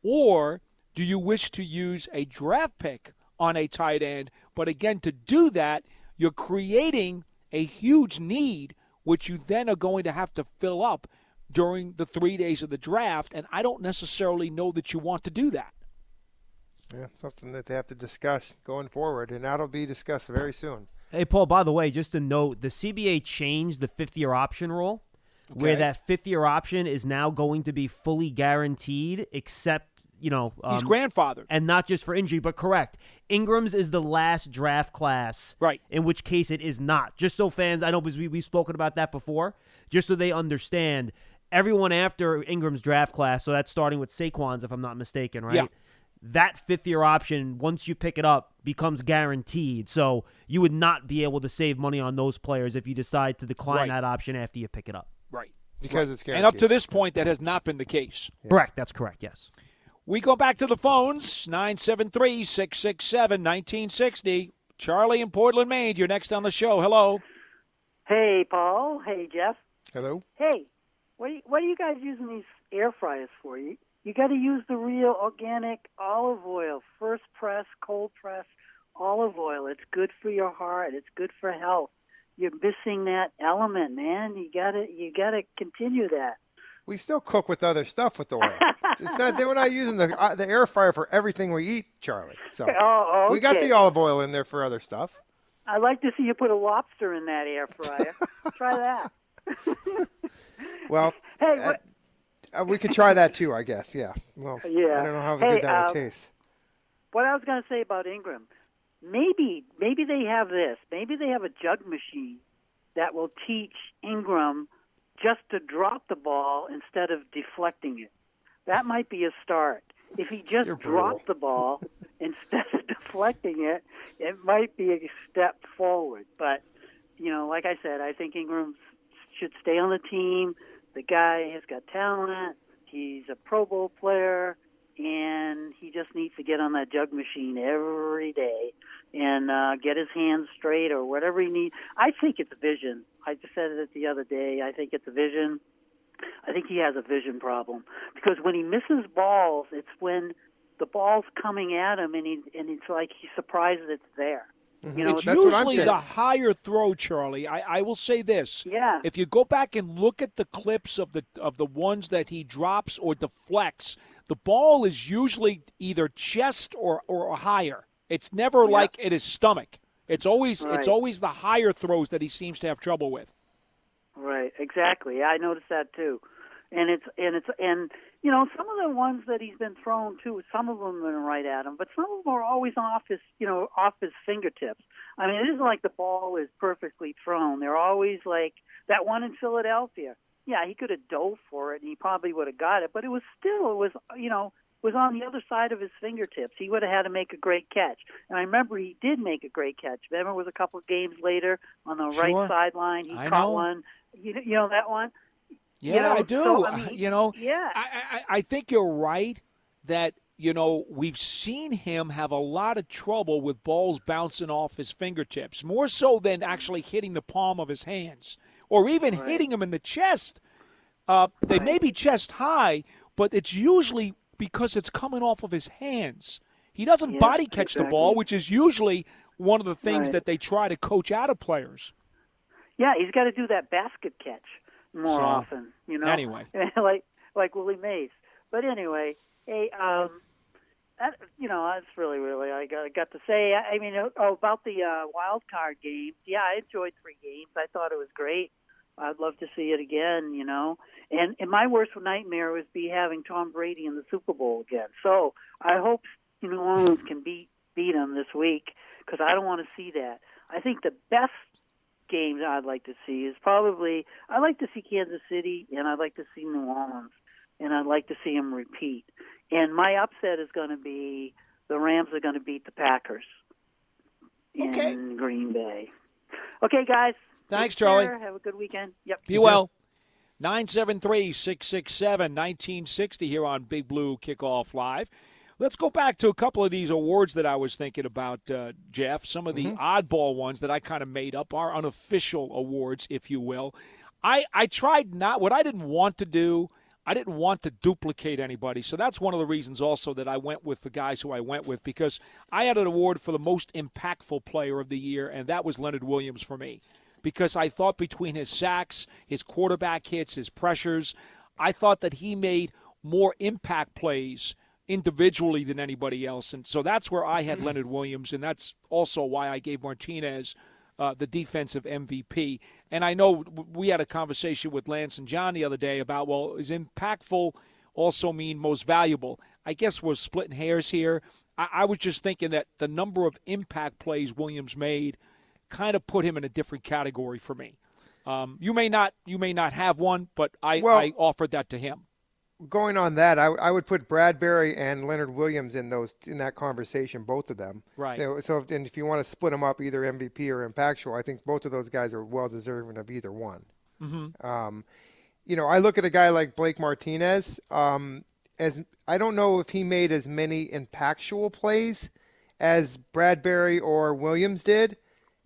or do you wish to use a draft pick on a tight end? But again, to do that, you're creating a huge need, which you then are going to have to fill up during the three days of the draft. And I don't necessarily know that you want to do that. Yeah, something that they have to discuss going forward, and that'll be discussed very soon. Hey, Paul, by the way, just a note the CBA changed the fifth year option rule, where that fifth year option is now going to be fully guaranteed, except, you know, He's um, grandfathered. and not just for injury, but correct. Engram's is the last draft class, Right. In which case it is not. Just so fans, I know because we we've spoken about that before. Just so they understand, everyone after Engram's draft class, so that's starting with Saquon's, if I'm not mistaken, right? Yeah. That fifth year option, once you pick it up, becomes guaranteed. So you would not be able to save money on those players if you decide to decline Right. that option after you pick it up. Right. Because it's And up to this point, that has not been the case. Correct. That's correct. Yes. We go back to the phones 973 667 1960. Charlie in Portland, Maine, you're next on the show. Hello. Hey, Paul. Hey, Jeff. Hello. Hey, what are you, what are you guys using these air fryers for? You you got to use the real organic olive oil, first press, cold press olive oil. It's good for your heart. It's good for health. You're missing that element, man. You got to you got to continue that. We still cook with other stuff with the oil. it's not, we're not using the uh, the air fryer for everything we eat, Charlie. So Oh, okay. we got the olive oil in there for other stuff. I'd like to see you put a lobster in that air fryer. Try that. Well, Hey, uh, what, uh, we could try that too, I guess. Yeah. Well, Yeah. I don't know how Hey, good that would um, taste. what I was going to say about Engram, maybe maybe they have this. Maybe they have a jug machine that will teach Engram just to drop the ball instead of deflecting it. That might be a start. If he just You're brutal. dropped the ball instead of deflecting it, it might be a step forward. But you know, like I said, I think Engram should stay on the team. The guy has got talent. He's a Pro Bowl player, and he just needs to get on that jug machine every day and uh, get his hands straight or whatever he needs. I think it's vision. I just said it the other day. I think it's a vision. I think he has a vision problem because when he misses balls, it's when the ball's coming at him, and he and it's like he's surprised it's there. You know, it's that's what I'm usually the higher throw, Charlie. I, I will say this. Yeah. If you go back and look at the clips of the of the ones that he drops or deflects, the ball is usually either chest or, or higher. It's never like at his stomach. It's always it's always the higher throws that he seems to have trouble with. Right, exactly. I noticed that too. And it's and it's and you know some of the ones that he's been thrown to, some of them are right at him, but some of them are always off his you know off his fingertips. I mean, it isn't like the ball is perfectly thrown. They're always like that one in Philadelphia. Yeah, he could have dove for it and he probably would have got it, but it was still it was you know was on the other side of his fingertips. He would have had to make a great catch. And I remember he did make a great catch. Remember, it was a couple of games later on the Sure. right sideline. He I caught know. one. You know, you know that one. Yeah, You know, I do. so, I mean, you know, yeah. I, I, I think you're right that you know we've seen him have a lot of trouble with balls bouncing off his fingertips, more so than actually hitting the palm of his hands or even hitting him in the chest. Uh, they may be chest high, but it's usually because it's coming off of his hands. He doesn't Yes, body catch the ball, which is usually one of the things Right. that they try to coach out of players. Yeah, he's got to do that basket catch more So, often. You know. anyway. like like Willie Mays. But anyway, hey, um, that, you know, that's really really I got, got to say. I, I mean, oh, about the uh, wild card games. Yeah, I enjoyed three games. I thought it was great. I'd love to see it again. You know, and and my worst nightmare would be having Tom Brady in the Super Bowl again. So I hope New Orleans can beat beat him this week because I don't want to see that. I think the best games I'd like to see is probably I'd like to see Kansas City and I'd like to see New Orleans and I'd like to see them repeat. And my upset is going to be the Rams are going to beat the Packers in Okay. Green Bay. Okay, guys. Thanks, Take Charlie. care. Have a good weekend. Yep. Be well. 973 667 1960 here on Big Blue Kickoff Live. Let's go back to a couple of these awards that I was thinking about, uh, Jeff. Some of the oddball ones that I kind of made up, are unofficial awards, if you will. I, I tried not, what I didn't want to do, I didn't want to duplicate anybody. So that's one of the reasons also that I went with the guys who I went with because I had an award for the most impactful player of the year, and that was Leonard Williams for me because I thought between his sacks, his quarterback hits, his pressures, I thought that he made more impact plays individually than anybody else. And so that's where I had Leonard Williams, and that's also why I gave Martinez uh, the defensive MVP. And I know we had a conversation with Lance and John the other day about, well, is impactful also mean most valuable? I guess we're splitting hairs here. I, I was just thinking that the number of impact plays Williams made kind of put him in a different category for me. Um, you may not, you may not have one, but I, Well- I offered that to him. Going on that, I, I would put Bradberry and Leonard Williams in those in that conversation, both of them. Right. So, if, and if you want to split them up, either MVP or impactful, I think both of those guys are well deserving of either one. Mm-hmm. Um, you know, I look at a guy like Blake Martinez. Um, as I don't know if he made as many impactful plays as Bradberry or Williams did,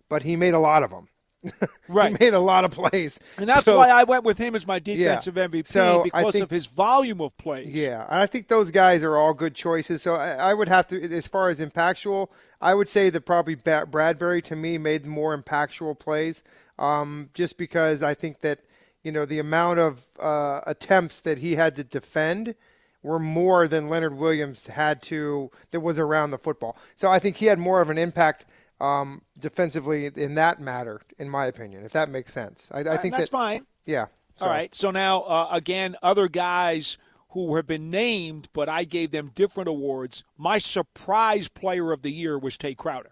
but he made a lot of them. Right. he made a lot of plays, And that's So- why I went with him as my defensive MVP So, because think- of his volume of plays. Yeah, and I think those guys are all good choices. So I, I would have to, as far as impactful, I would say that probably Bradberry to me made the more impactful plays, um, just because I think that you know the amount of uh, attempts that he had to defend were more than Leonard Williams had to that was around the football. So I think he had more of an impact um, defensively in that matter, in my opinion, if that makes sense. I, I think that's that fine. yeah. All so- right. So now, uh, again, other guys who have been named, but I gave them different awards. My surprise player of the year was Tae Crowder,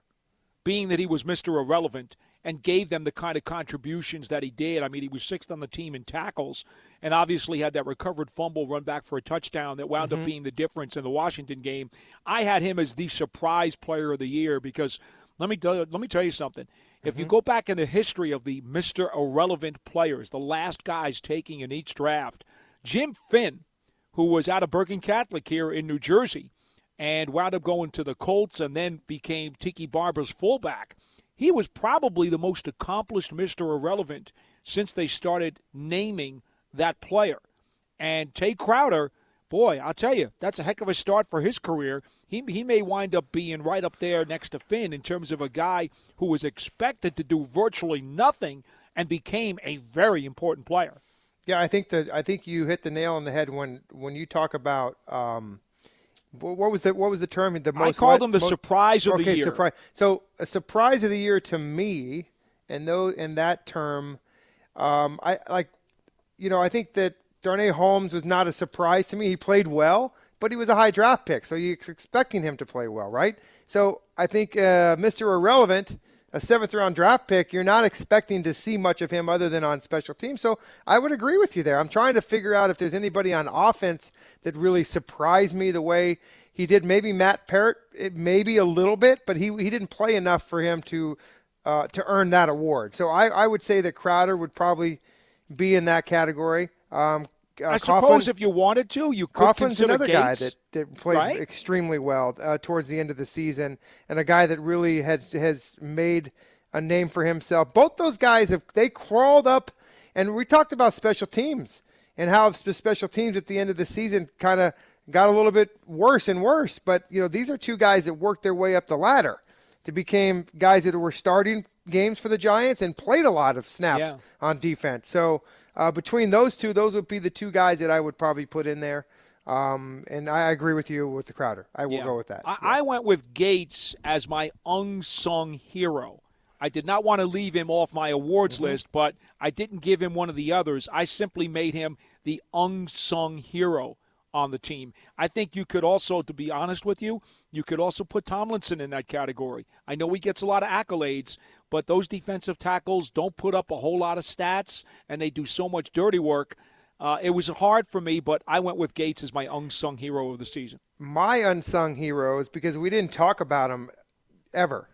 being that he was Mr. Irrelevant and gave them the kind of contributions that he did. I mean, he was sixth on the team in tackles and obviously had that recovered fumble run back for a touchdown that wound up being the difference in the Washington game. I had him as the surprise player of the year because let me tell, let me tell you something. If you mm-hmm. go back in the history of the Mr. Irrelevant players, the last guys taking in each draft, Jim Finn who was out of Bergen Catholic here in New Jersey and wound up going to the Colts and then became Tiki Barber's fullback. He was probably the most accomplished Mr. Irrelevant since they started naming that player. And Tae Crowder, boy, I'll tell you, that's a heck of a start for his career. He, he may wind up being right up there next to Finn in terms of a guy who was expected to do virtually nothing and became a very important player. Yeah, I think that I think you hit the nail on the head when when you talk about um, what was the what was the term? The most I called what, him the most, surprise of okay, the year. surprise. So a surprise of the year to me, and though in that term, um, I like, you know, I think that Darnay Holmes was not a surprise to me. He played well, but he was a high draft pick, so you're expecting him to play well, right? So I think uh, Mr. Irrelevant a seventh round draft pick, you're not expecting to see much of him other than on special teams. So I would agree with you there. I'm trying to figure out if there's anybody on offense that really surprised me the way he did. Maybe Matt Peart, maybe a little bit, but he he didn't play enough for him to uh, to earn that award. So I, I would say that Crowder would probably be in that category. Um, uh, I suppose if you wanted to, you could Coughlin's consider another Gates, guy that, that played right? extremely well uh, towards the end of the season, and a guy that really has has made a name for himself. Both those guys have they crawled up, and we talked about special teams and how the special teams at the end of the season kind of got a little bit worse and worse. But you know these are two guys that worked their way up the ladder to became guys that were starting games for the Giants and played a lot of snaps Yeah. on defense. So uh, between those two, those would be the two guys that I would probably put in there. Um, and I agree with you with the Crowder. I will Yeah. go with that. I, I went with Gates as my unsung hero. I did not want to leave him off my awards Mm-hmm. list, but I didn't give him one of the others. I simply made him the unsung hero on the team. I think you could also, to be honest with you, you could also put Tomlinson in that category. I know he gets a lot of accolades, but those defensive tackles don't put up a whole lot of stats, and they do so much dirty work. Uh, it was hard for me, but I went with Gates as my unsung hero of the season. my unsung hero is because we didn't talk about him ever,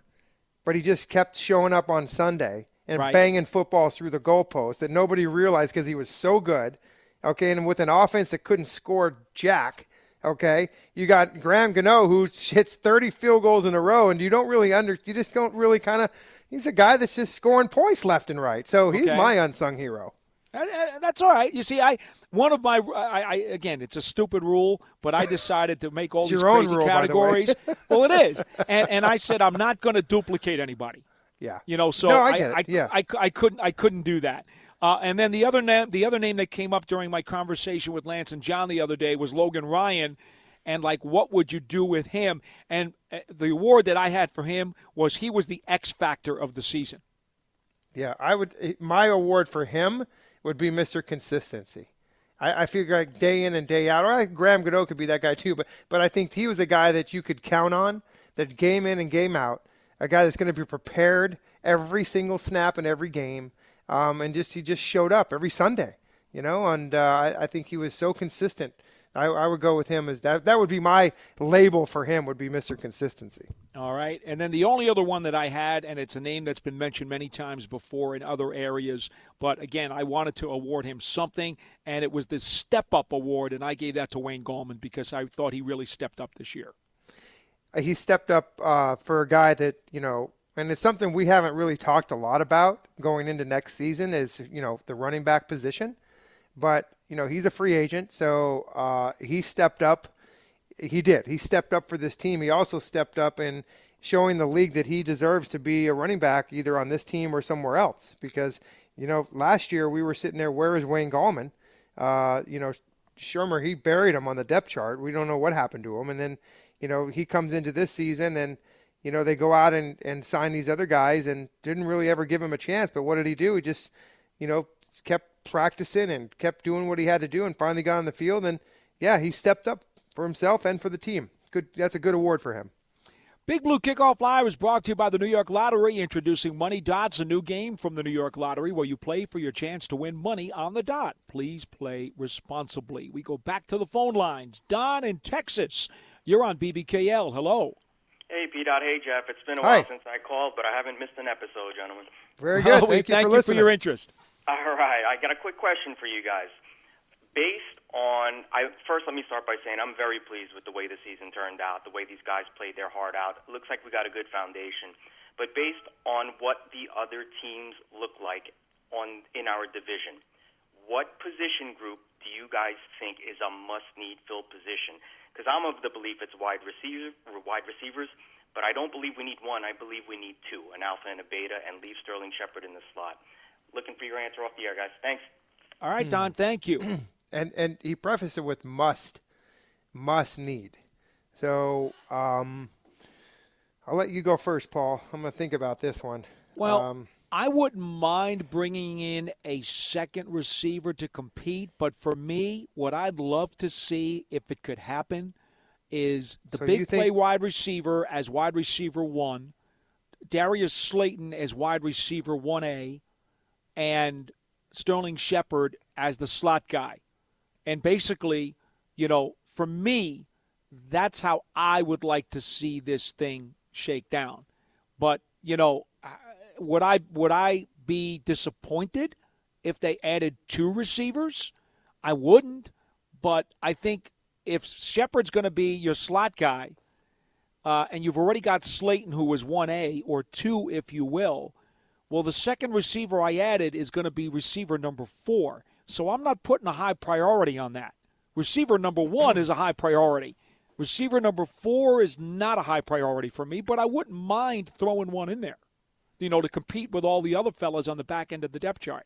but he just kept showing up on Sunday and Right. banging footballs through the goalpost that nobody realized because he was so good. Okay, and with an offense that couldn't score jack. Okay, you got Graham Gano who hits 30 field goals in a row, and you don't really under, you just don't really kind of. He's a guy that's just scoring points left and right. So he's Okay. my unsung hero. That's all right. You see, I one of my I, I again, it's a stupid rule, but I decided to make all these crazy rule, by the categories. well, it is, and and I said I'm not going to duplicate anybody. Yeah. You know, so No, I. I, Yeah. I, I couldn't I couldn't do that. Uh, and then the other name the other name that came up during my conversation with Lance and John the other day was Logan Ryan, and like what would you do with him? And uh, the award that I had for him was he was the X factor of the season. Yeah, I would. My award for him would be Mr. Consistency. I, I feel like day in and day out, or I, Graham Gano could be that guy too. But but I think he was a guy that you could count on, that game in and game out, a guy that's going to be prepared every single snap in every game, um, and just he just showed up every Sunday, you know. And uh, I, I think he was so consistent. I, I would go with him as that. That would be my label for him. Would be Mr. Consistency. All right. And then the only other one that I had, and it's a name that's been mentioned many times before in other areas, but again, I wanted to award him something, and it was the Step Up Award, and I gave that to Wayne Gallman because I thought he really stepped up this year. he stepped up uh, for a guy that you know, and it's something we haven't really talked a lot about going into next season is you know the running back position, but you know he's a free agent, so uh, he stepped up. He did. He stepped up for this team. He also stepped up in showing the league that he deserves to be a running back either on this team or somewhere else. Because you know last year we were sitting there, where is Wayne Gallman? Uh, you know, Shurmur he buried him on the depth chart. We don't know what happened to him, and then you know he comes into this season and you know they go out and, and sign these other guys and didn't really ever give him a chance. But what did he do? He just you know kept practicing and kept doing what he had to do, and finally got on the field. And yeah, he stepped up for himself and for the team. Good, that's a good award for him. Big Blue Kickoff Live is brought to you by the New York Lottery, introducing Money Dots, a new game from the New York Lottery where you play for your chance to win money on the dot. Please play responsibly. We go back to the phone lines. Don in Texas, you're on BBKL. Hello. Hey, P. Dot. Hey, Jeff. It's been a Hi. while since I called, but I haven't missed an episode, gentlemen. Very good. Well, we thank you thank for you listening. for your interest. All right. I got a quick question for you guys. Based on I first let me start by saying I'm very pleased with the way the season turned out, the way these guys played their heart out. It looks like we got a good foundation. But based on what the other teams look like on in our division, what position group do you guys think is a must-need fill position? Because I'm of the belief it's wide receiver, wide receivers, but I don't believe we need one. I believe we need two, an alpha and a beta, and leave Sterling Shepard in the slot. Looking for your answer off the air, guys. Thanks. All right, Don. Thank you. and and he prefaced it with must, must need. So um, I'll let you go first, Paul. I'm going to think about this one. Well, um, I wouldn't mind bringing in a second receiver to compete, but for me, what I'd love to see if it could happen is the So big think- play wide receiver as wide receiver one, Darius Slayton as wide receiver 1A, and Sterling Shepard as the slot guy. And basically, you know, for me, that's how I would like to see this thing shake down. But, you know, would I would I be disappointed if they added two receivers? I wouldn't, but I think if Shepard's going to be your slot guy, uh, and you've already got Slayton, who was 1A or 2, if you will, well, the second receiver I added is going to be receiver number four. So I'm not putting a high priority on that. Receiver number one is a high priority. Receiver number four is not a high priority for me, but I wouldn't mind throwing one in there, you know, to compete with all the other fellas on the back end of the depth chart.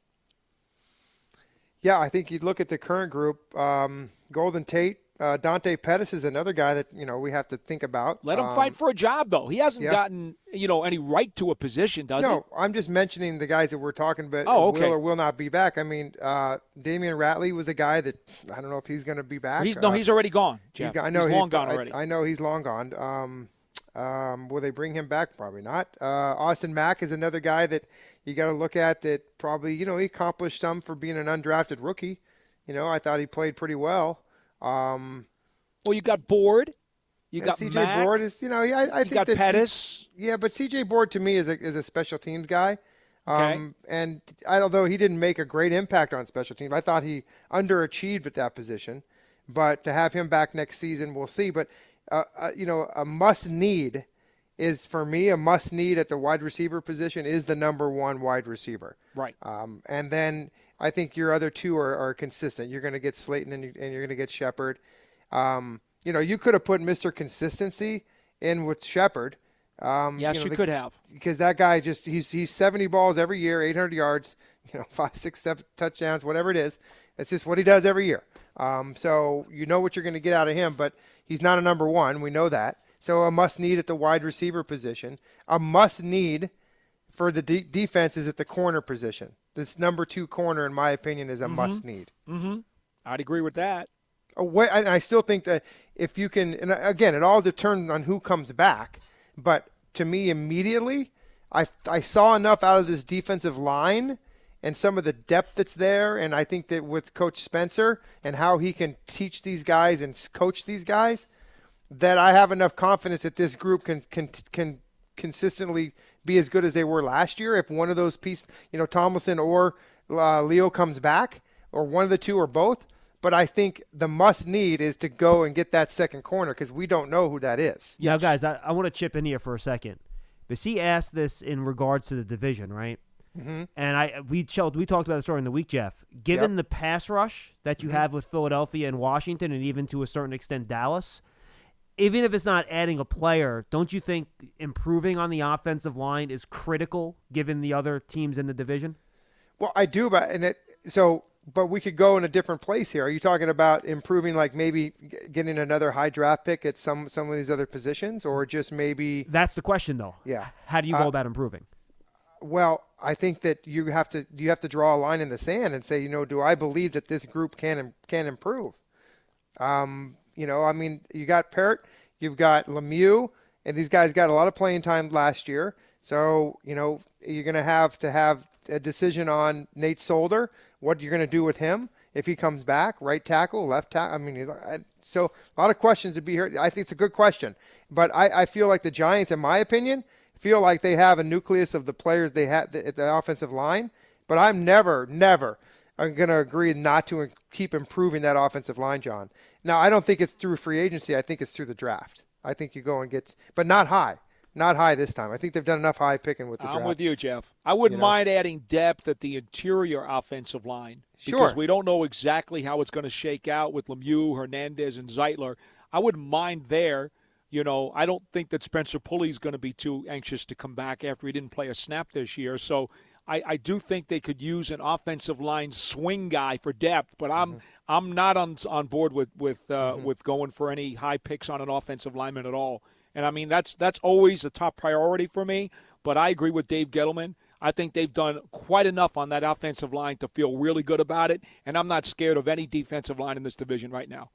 yeah, I think you'd look at the current group. Um, Golden Tate, uh, Dante Pettis is another guy that you know we have to think about. Let him Um, fight for a job, though. He hasn't yeah. gotten, you know, any right to a position, does he? No, I'm just mentioning the guys that we're talking about. Oh, okay. Will or will not be back. I mean, uh, Damion Ratley was a guy that I don't know if he's going to be back. he? He's no, Uh, he's already gone. He's Jeff. got- I know he's he- long gone I- already. I, know he's long gone. Um, um, will they bring him back? Probably not. Uh, Austin Mack is another guy that you got to look at. That probably you know he accomplished some for being an undrafted rookie. You know, I thought he played pretty well. Um, well, you got Board. You got CJ Mack. Board is you know I, I you think got C- Pettis. yeah, but CJ Board to me is a is a special teams guy. Okay. Um, and I, although he didn't make a great impact on special teams, I thought he underachieved at that position. But to have him back next season, we'll see. But uh, uh, you know, a must need is for me a must need at the wide receiver position is the number one wide receiver. Right. Um, and then I think your other two are, are consistent. You're going to get Slayton and, you, and you're going to get Shepard. Um, you know, you could have put Mr. Consistency in with Shepard. Um, yes, you, you, the- could have. because that guy just he's he's 70 balls every year, 800 yards, you know, five six, seven touchdowns, whatever it is. It's just what he does every year. Um, so you know what you're going to get out of him, but he's not a number one. We know that. So a must need at the wide receiver position. A must need for the de- defense is at the corner position. This number two corner, in my opinion, is a must need. Mhm. I'd agree with that. Oh, and I still think that if you can, and again, it all depends on who comes back. But to me, immediately, I I saw enough out of this defensive line and some of the depth that's there, and I think that with Coach Spencer and how he can teach these guys and coach these guys, that I have enough confidence that this group can can can consistently be as good as they were last year. If one of those pieces, you know, Tomlinson or uh, Leo comes back, or one of the two or both. But I think the must need is to go and get that second corner because we don't know who that is. Yeah, guys, I, I want to chip in here for a second. Because he asked this in regards to the division, right? Mm-hmm. And I we we talked about this during the week, Jeff. Given Yep. the pass rush that you have with Philadelphia and Washington, and even to a certain extent Dallas, even if it's not adding a player, don't you think improving on the offensive line is critical given the other teams in the division? Well, I do, but and it so. But we could go in a different place here. Are you talking about improving, like maybe getting another high draft pick at some some of these other positions, or just maybe? That's the question, though. Yeah. How do you go Uh, about improving? Well, I think that you have to you have to draw a line in the sand and say, you know, do I believe that this group can can improve? Um, you know, I mean, you got Peart, you've got Lemieux, and these guys got a lot of playing time last year. So, you know, you're going to have to have a decision on Nate Solder, what you're going to do with him if he comes back, right tackle, left tackle. I mean, so a lot of questions to be here. I think it's a good question, but I, I feel like the Giants, in my opinion, feel like they have a nucleus of the players they had at the offensive line. But I'm never, never I'm going to agree not to keep improving that offensive line, John. Now, I don't think it's through free agency. I think it's through the draft. I think you go and get, but not high. Not high this time. I think they've done enough high picking with the I'm draft. with you, Jeff. I wouldn't You know? mind adding depth at the interior offensive line Sure. because we don't know exactly how it's going to shake out with Lemieux, Hernandez, and Zeitler. I wouldn't mind there. You know, I don't think that Spencer Pulley's going to be too anxious to come back after he didn't play a snap this year. So I, I do think they could use an offensive line swing guy for depth, but I'm I'm not on on board with with uh, with going for any high picks on an offensive lineman at all. And I mean that's that's always a top priority for me. But I agree with Dave Gettleman. I think they've done quite enough on that offensive line to feel really good about it, and I'm not scared of any defensive line in this division right now.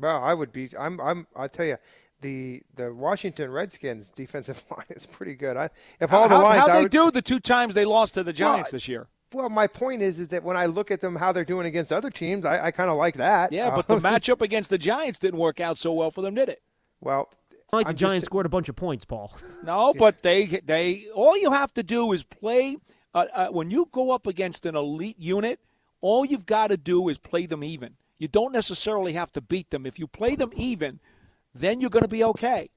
Well, I would be. I'm. I'm. I'll tell you, the the Washington Redskins defensive line is pretty good. I if all the how, lines, how'd they would- do the two times they lost to the Giants Well, this year? Well, my point is, is that when I look at them, how they're doing against other teams, I, I kind of like that. Yeah, but the matchup against the Giants didn't work out so well for them, did it? well, Not like the I'm just- Giants scored a bunch of points, Paul. No, but they they all you have to do is play. Uh, uh, when you go up against an elite unit, all you've got to do is play them even. You don't necessarily have to beat them. If you play them even, then you're going to be okay.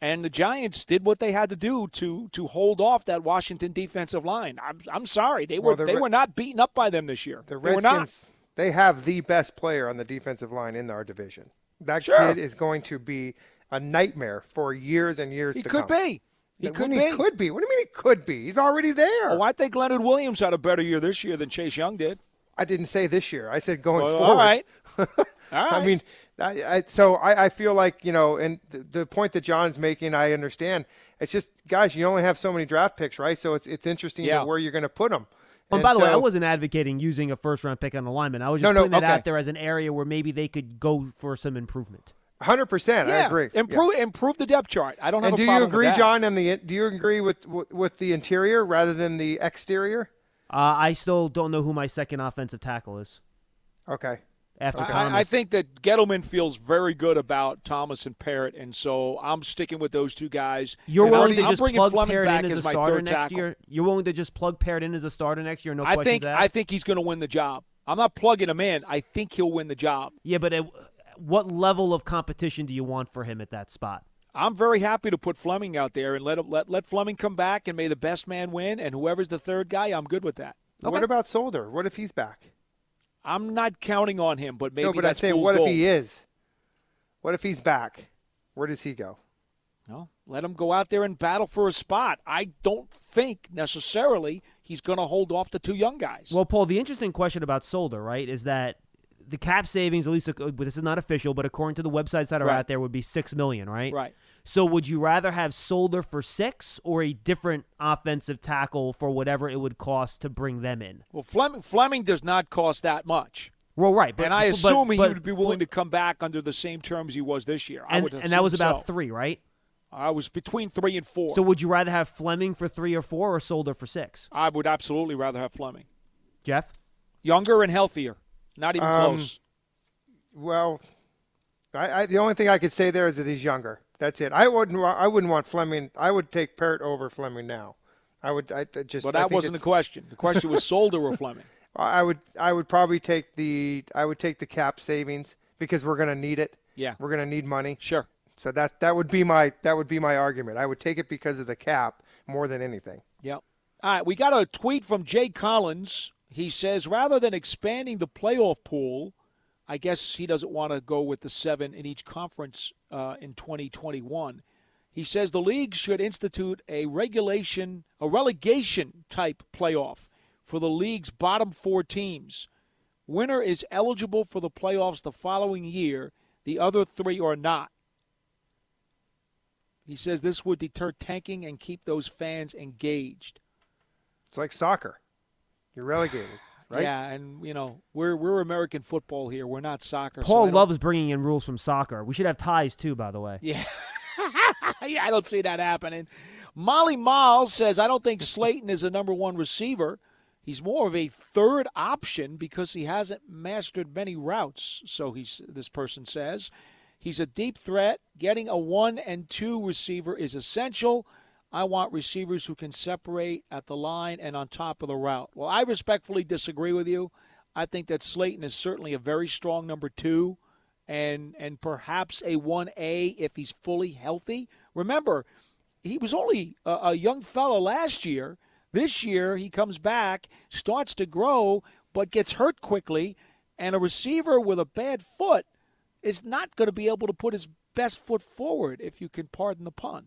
And the Giants did what they had to do to to hold off that Washington defensive line. I'm, I'm sorry, they were Well, the they Re- were not beaten up by them this year. the they. Redskins, they have the best player on the defensive line in our division. That Sure. kid is going to be a nightmare for years and years He to could come. be. He could be. He could be. What do you mean he could be? He's already there. Oh, I think Leonard Williams had a better year this year than Chase Young did. I didn't say this year. I said going Well, forward. all right. All right. I mean, I, I, so I, I feel like you know, and the, the point that John's making, I understand. It's just, guys, you only have so many draft picks, right? So it's it's interesting Yeah. where you're going to put them. And by the way, I wasn't advocating using a first round pick on alignment. I was just No, no, putting that okay. out there as an area where maybe they could go for some improvement. 100. percent I yeah, agree. Yeah. Improve improve the depth chart. I don't have And a do you problem with agree, that. John? And the do you agree with with- with the interior rather than the exterior? Uh, I still don't know who my second offensive tackle is Okay. after I, Thomas. I think that Gettleman feels very good about Thomas and Peart, and so I'm sticking with those two guys. You're And willing I'm, to I'm just plug Fleming Peart back in as as a my starter next tackle. year. You're willing to just plug Peart in as a starter next year? No I think asked. I think he's going to win the job. I'm not plugging him in. I think he'll win the job. Yeah, but at what level of competition do you want for him at that spot? I'm very happy to put Fleming out there and let let let Fleming come back and may the best man win. And whoever's the third guy, I'm good with that. What about Solder? What if he's back? I'm not counting on him, but maybe no, but I'm that's saying, fool's what gold. if he is? What if he's back? Where does he go? No, let him go out there and battle for a spot. I don't think necessarily he's going to hold off the two young guys. Well, Paul, the interesting question about Solder, right, is that the cap savings, at least uh, this is not official, but according to the websites that are Right. out there, would be six million, right? right. So, would you rather have Solder for six or a different offensive tackle for whatever it would cost to bring them in? Well, Fleming, Fleming does not cost that much. Well, right, but and I but- assume he would be willing to come back under the same terms he was this year. I and, would and that was about so. three, right? I was between three and four. So, would you rather have Fleming for three or four, or Solder for six? I would absolutely rather have Fleming. Jeff, Younger and healthier. Not even Um, close. Well, I, I the only thing I could say there is that he's younger. That's it. I wouldn't. I wouldn't want Fleming. I would take Peart over Fleming now. I would. I, just. But that wasn't the question. The question was Solder or Fleming. I would. I would probably take the. I would take the cap savings because we're going to need it. Yeah. We're going to need money. Sure. So that that would be my that would be my argument. I would take it because of the cap more than anything. Yep. All right, we got a tweet from Jay Collins. He says rather than expanding the playoff pool, I guess he doesn't want to go with the seven in each conference uh, in 2021. He says the league should institute a regulation, a relegation type playoff for the league's bottom four teams. Winner is eligible for the playoffs the following year. The other three are not. He says this would deter tanking and keep those fans engaged. It's like soccer. You're relegated, right? Yeah, and you know we're we're American football here. We're not soccer. Paul don't- loves bringing in rules from soccer. We should have ties too, by the way. Yeah, yeah, I don't see that happening. Molly Miles says I don't think Slayton is a number one receiver. He's more of a third option because he hasn't mastered many routes. So he's this person says he's a deep threat. Getting a one and two receiver is essential. I want receivers who can separate at the line and on top of the route. Well, I respectfully disagree with you. I think that Slayton is certainly a very strong number two and and perhaps a 1A if he's fully healthy. Remember, he was only a, a young fellow last year. This year, he comes back, starts to grow, but gets hurt quickly, and a receiver with a bad foot is not going to be able to put his best foot forward, if you can pardon the pun.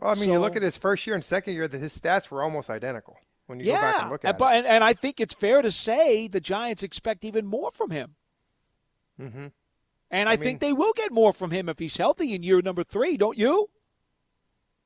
Well, I mean, So- you look at his first year and second year; that his stats were almost identical when you go back and look and, at but- it. and, and I think it's fair to say the Giants expect even more from him. Mm-hmm. And I, I think they will get more from him if he's healthy in year number three, don't you?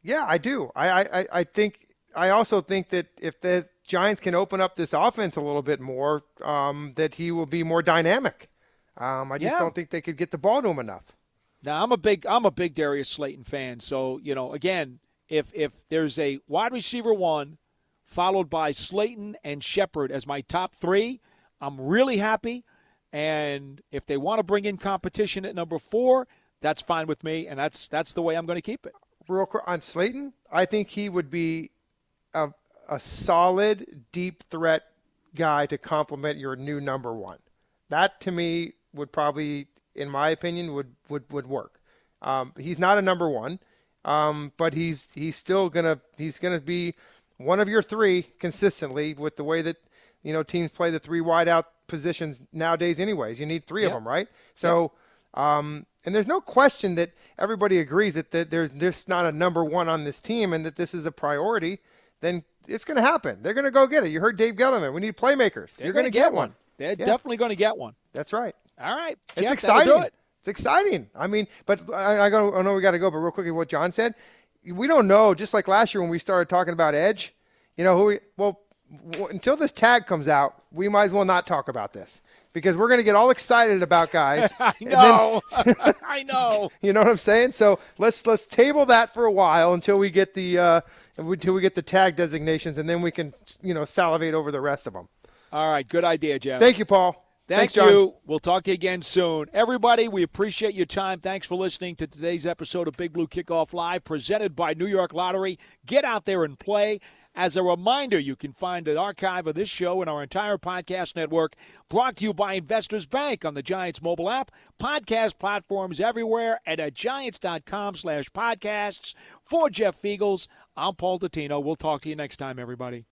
Yeah, I do. I, I, I- I think. I also think that if the Giants can open up this offense a little bit more, um, that he will be more dynamic. Um, I just Yeah. don't think they could get the ball to him enough. Now I'm a big I'm a big Darius Slayton fan. So you know, again, if if there's a wide receiver one, followed by Slayton and Shepard as my top three, I'm really happy. And if they want to bring in competition at number four, that's fine with me, and that's that's the way I'm going to keep it. Real quick on Slayton, I think he would be a, a solid deep threat guy to complement your new number one. That to me would probably, in my opinion, would would would work. Um, he's not a number one, um, but he's he's still gonna he's gonna be one of your three consistently with the way that you know teams play the three wide out positions nowadays. Anyways, you need three of them, right? So. Um, and there's no question that everybody agrees that, that there's there's not a number one on this team and that this is a priority. Then it's going to happen. They're going to go get it. You heard Dave Gettleman. We need playmakers. They're You're going to gonna get one. They're Yeah. definitely going to get one. That's right. All right, It's Jeff, that'll exciting. It's exciting. I mean, but I, I, go, I know we got to go, but real quickly, what John said, we don't know. Just like last year when we started talking about Edge, you know, who we, well, w- until this tag comes out, we might as well not talk about this because we're going to get all excited about guys. I and then- know. I know. you know what I'm saying? So let's let's table that for a while until we get the uh, until we get the tag designations, and then we can you know salivate over the rest of them. All right, good idea, Jeff. Thank you, Paul. Thank Thanks, John. you. We'll talk to you again soon. Everybody, we appreciate your time. Thanks for listening to today's episode of Big Blue Kickoff Live, presented by New York Lottery. Get out there and play. As a reminder, you can find an archive of this show and our entire podcast network brought to you by Investors Bank on the Giants mobile app, podcast platforms everywhere, and at giants.com slash podcasts. For Jeff Feagles, I'm Paul Dottino. We'll talk to you next time, everybody.